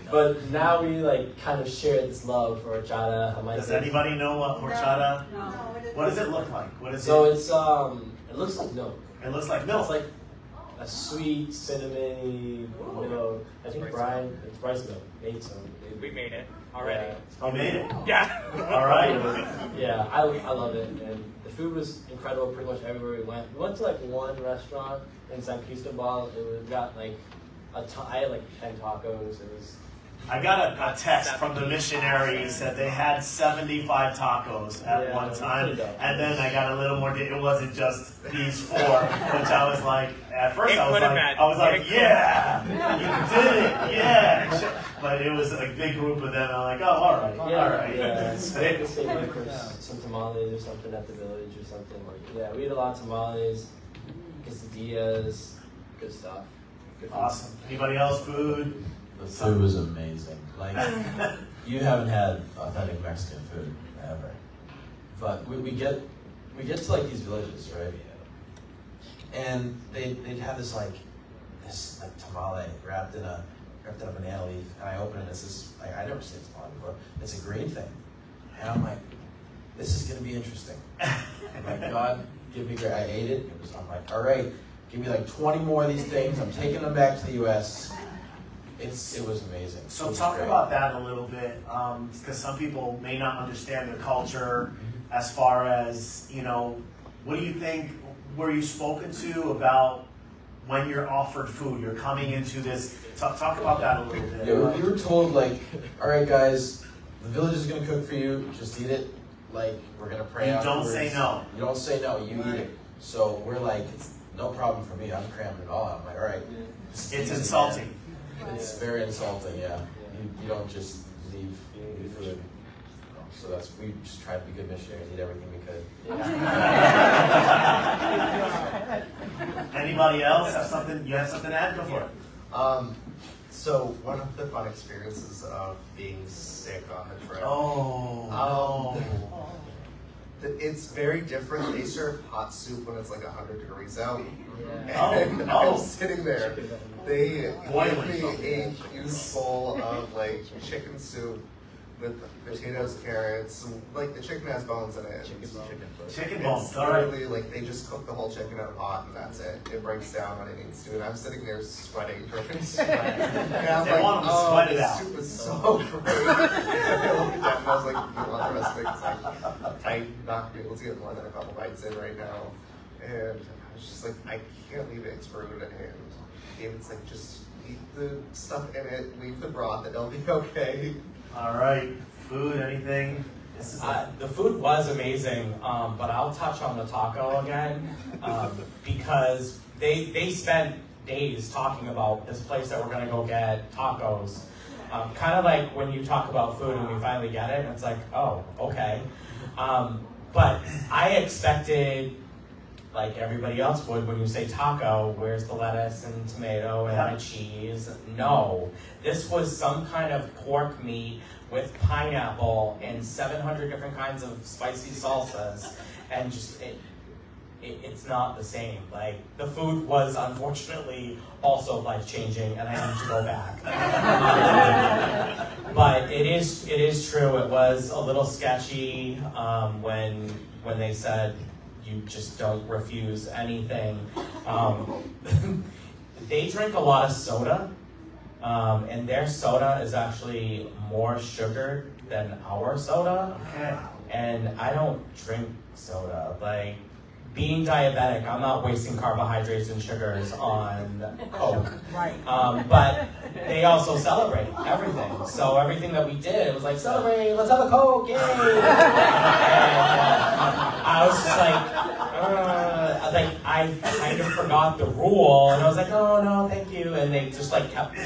but now we like kind of share this love for horchata. Does say- anybody know what horchata? No. What does it look like? What is So it? it's um, it looks like milk. It looks like milk. It's like a sweet cinnamony milk. I think Brian, it's Brian's milk, made some. We made it already. You made it. Yeah. All right. Yeah, I, I love it, and the food was incredible pretty much everywhere we went. We went to like one restaurant in San Cristobal. It was got like a ton, I had like ten tacos. It was I got a, a text from the missionaries that they had 75 tacos at Yeah, one time, and then I got a little more. It wasn't just these four, which I was like, at first It I was like, been. I was like, It could've yeah, you did it, yeah. But it was a big group of them. I'm like, oh, all right, all right. yeah. So They they- could stay there for s- some tamales or something at the village or something. Like yeah, we ate a lot of tamales, quesadillas, good stuff. Good food. awesome. Anybody else? Food? The food was amazing. Like you haven't had authentic Mexican food ever. But we, we get we get to like these villages, right? And they they'd have this like this like tamale wrapped in a wrapped in a banana leaf, and I open it and it's this like I never seen tamale before. It's a green thing, and I'm like, this is gonna be interesting. I'm like, God, give me great. I ate it. It was. I'm like, all right, give me like 20 more of these things. I'm taking them back to the U.S. It's it was amazing. So was talk great. about that a little bit, um, because some people may not understand the culture mm-hmm. as far as, you know, what do you think, were you spoken to about when you're offered food? You're coming into this, talk, talk about that a little bit. Yeah, we we were told like, all right, guys, the village is gonna cook for you. Just eat it. Like we're gonna pray. You don't say no. You don't say no. You eat it. So we're like, it's no problem for me. I'm cramming it all. out. I'm like, all right. this It's insulting. It's very insulting. Yeah. You, you don't just leave leave food. So that's we just tried to be good missionaries. Eat everything we could. Anybody else have something, you have something to add? Go for it. Um, so one of the fun experiences of being sick on the trip. Oh, Um, oh. Th- It's very different. They serve hot soup when it's like 100 degrees out. Yeah. And Oh, oh. I'm sitting there. They Boiling. give me a huge bowl of like chicken soup with potatoes, carrots, like the chicken has bones in it. Chicken, chicken foot. Chicken It's bones, all right. literally like they just cook the whole chicken in a pot and that's it. It breaks down when it needs to. And I'm sitting there sweating, dripping sweat. And I'm They like, want 'em to oh, sweat it this out." soup is so great. and I looked at them and I was like, you want the rest of it? 'Cause I, I'm not gonna be able to get more than a couple bites in right now. And I was just like, I can't leave it. It's rude. And David's like, just eat the stuff in it, leave the broth, and it'll be okay. All right, food, anything? This is Uh, the food was amazing, um, but I'll touch on the taco again um, because they they spent days talking about this place that we're gonna go get tacos. Um, kind of like when you talk about food and we finally get it, and it's like, oh, okay. Um, but I expected, like everybody else would, when you say taco, where's the lettuce and tomato and the cheese? No, this was some kind of pork meat with pineapple and 700 different kinds of spicy salsas, and just it, it, it's not the same. Like the food was unfortunately also life changing, and I need to go back. but it is it is true. It was a little sketchy um, when when they said you just don't refuse anything. Um, they drink a lot of soda. Um, and their soda is actually more sugar than our soda. Okay. And I don't drink soda. Like, being diabetic, I'm not wasting carbohydrates and sugars on Coke. Right. Um, but they also celebrate everything. So everything that we did was like, celebrate, let's have a Coke, yay! and, uh, I was just like, uh, like I kind of forgot the rule, and I was like, oh no, thank you, and they just like kept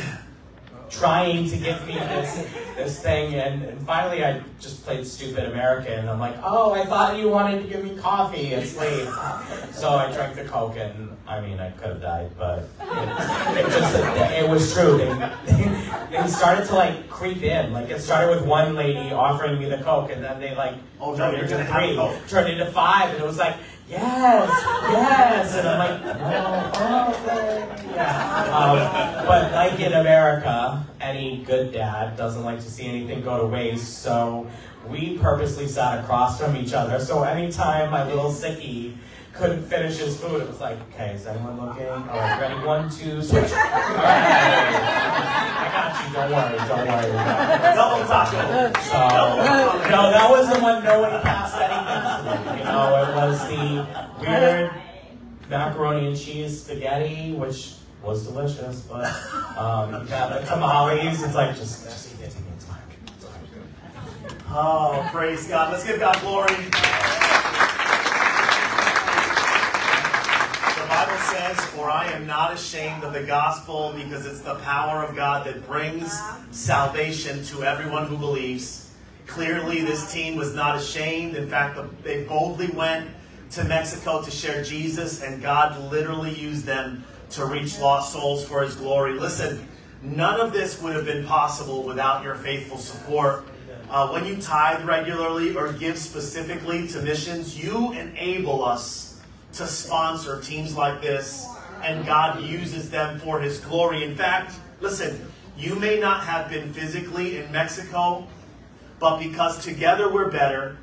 trying to give me this this thing, and, and finally I just played stupid American. I'm like, oh, I thought you wanted to give me coffee. It's late, so I drank the Coke, and I mean, I could have died, but it, it just it was true. They, they started to like creep in. Like it started with one lady offering me the Coke, and then they like Oh, no, turned you're into three, turned into five, and it was like. Yes, yes, and I'm like, oh, okay, yeah. Um, but like in America, any good dad doesn't like to see anything go to waste, so we purposely sat across from each other. So anytime my little sickie couldn't finish his food, it was like, okay, is anyone looking? All right, ready? One, two, switch. All right, I got you. Don't worry, don't worry. Double taco. So, no, that was the one no one passed anything. You know, it was the weird macaroni and cheese spaghetti, which was delicious, but um, yeah, the tamales, it's like just, just eat it, it's fine. It's fine. Oh, praise God. Let's give God glory. The Bible says, For I am not ashamed of the gospel because it's the power of God that brings salvation to everyone who believes. Clearly, this team was not ashamed. In fact, they boldly went to Mexico to share Jesus, and God literally used them to reach lost souls for His glory. Listen, none of this would have been possible without your faithful support. Uh, when you tithe regularly or give specifically to missions, you enable us to sponsor teams like this, and God uses them for His glory. In fact, listen, you may not have been physically in Mexico, but because together we're better,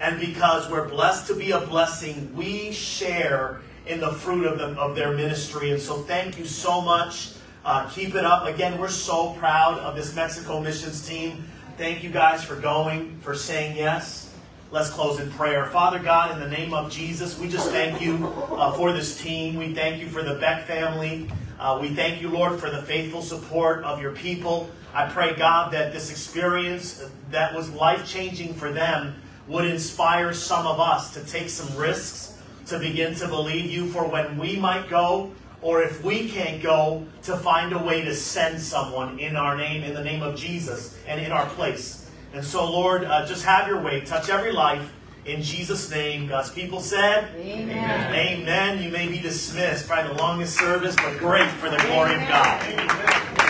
and because we're blessed to be a blessing, we share in the fruit of, them, of their ministry. And so, thank you so much. Uh, keep it up. Again, we're so proud of this Mexico missions team. Thank you guys for going, for saying yes. Let's close in prayer. Father God, in the name of Jesus, we just thank you uh, for this team. We thank you for the Beck family. Uh, we thank you, Lord, for the faithful support of your people. I pray, God, that this experience that was life changing for them would inspire some of us to take some risks, to begin to believe you for when we might go, or if we can't go, to find a way to send someone in our name, in the name of Jesus, and in our place. And so, Lord, uh, just have your way. Touch every life. In Jesus' name, God's people said, Amen. Amen. You may be dismissed. Probably the longest service, but great for the glory of God.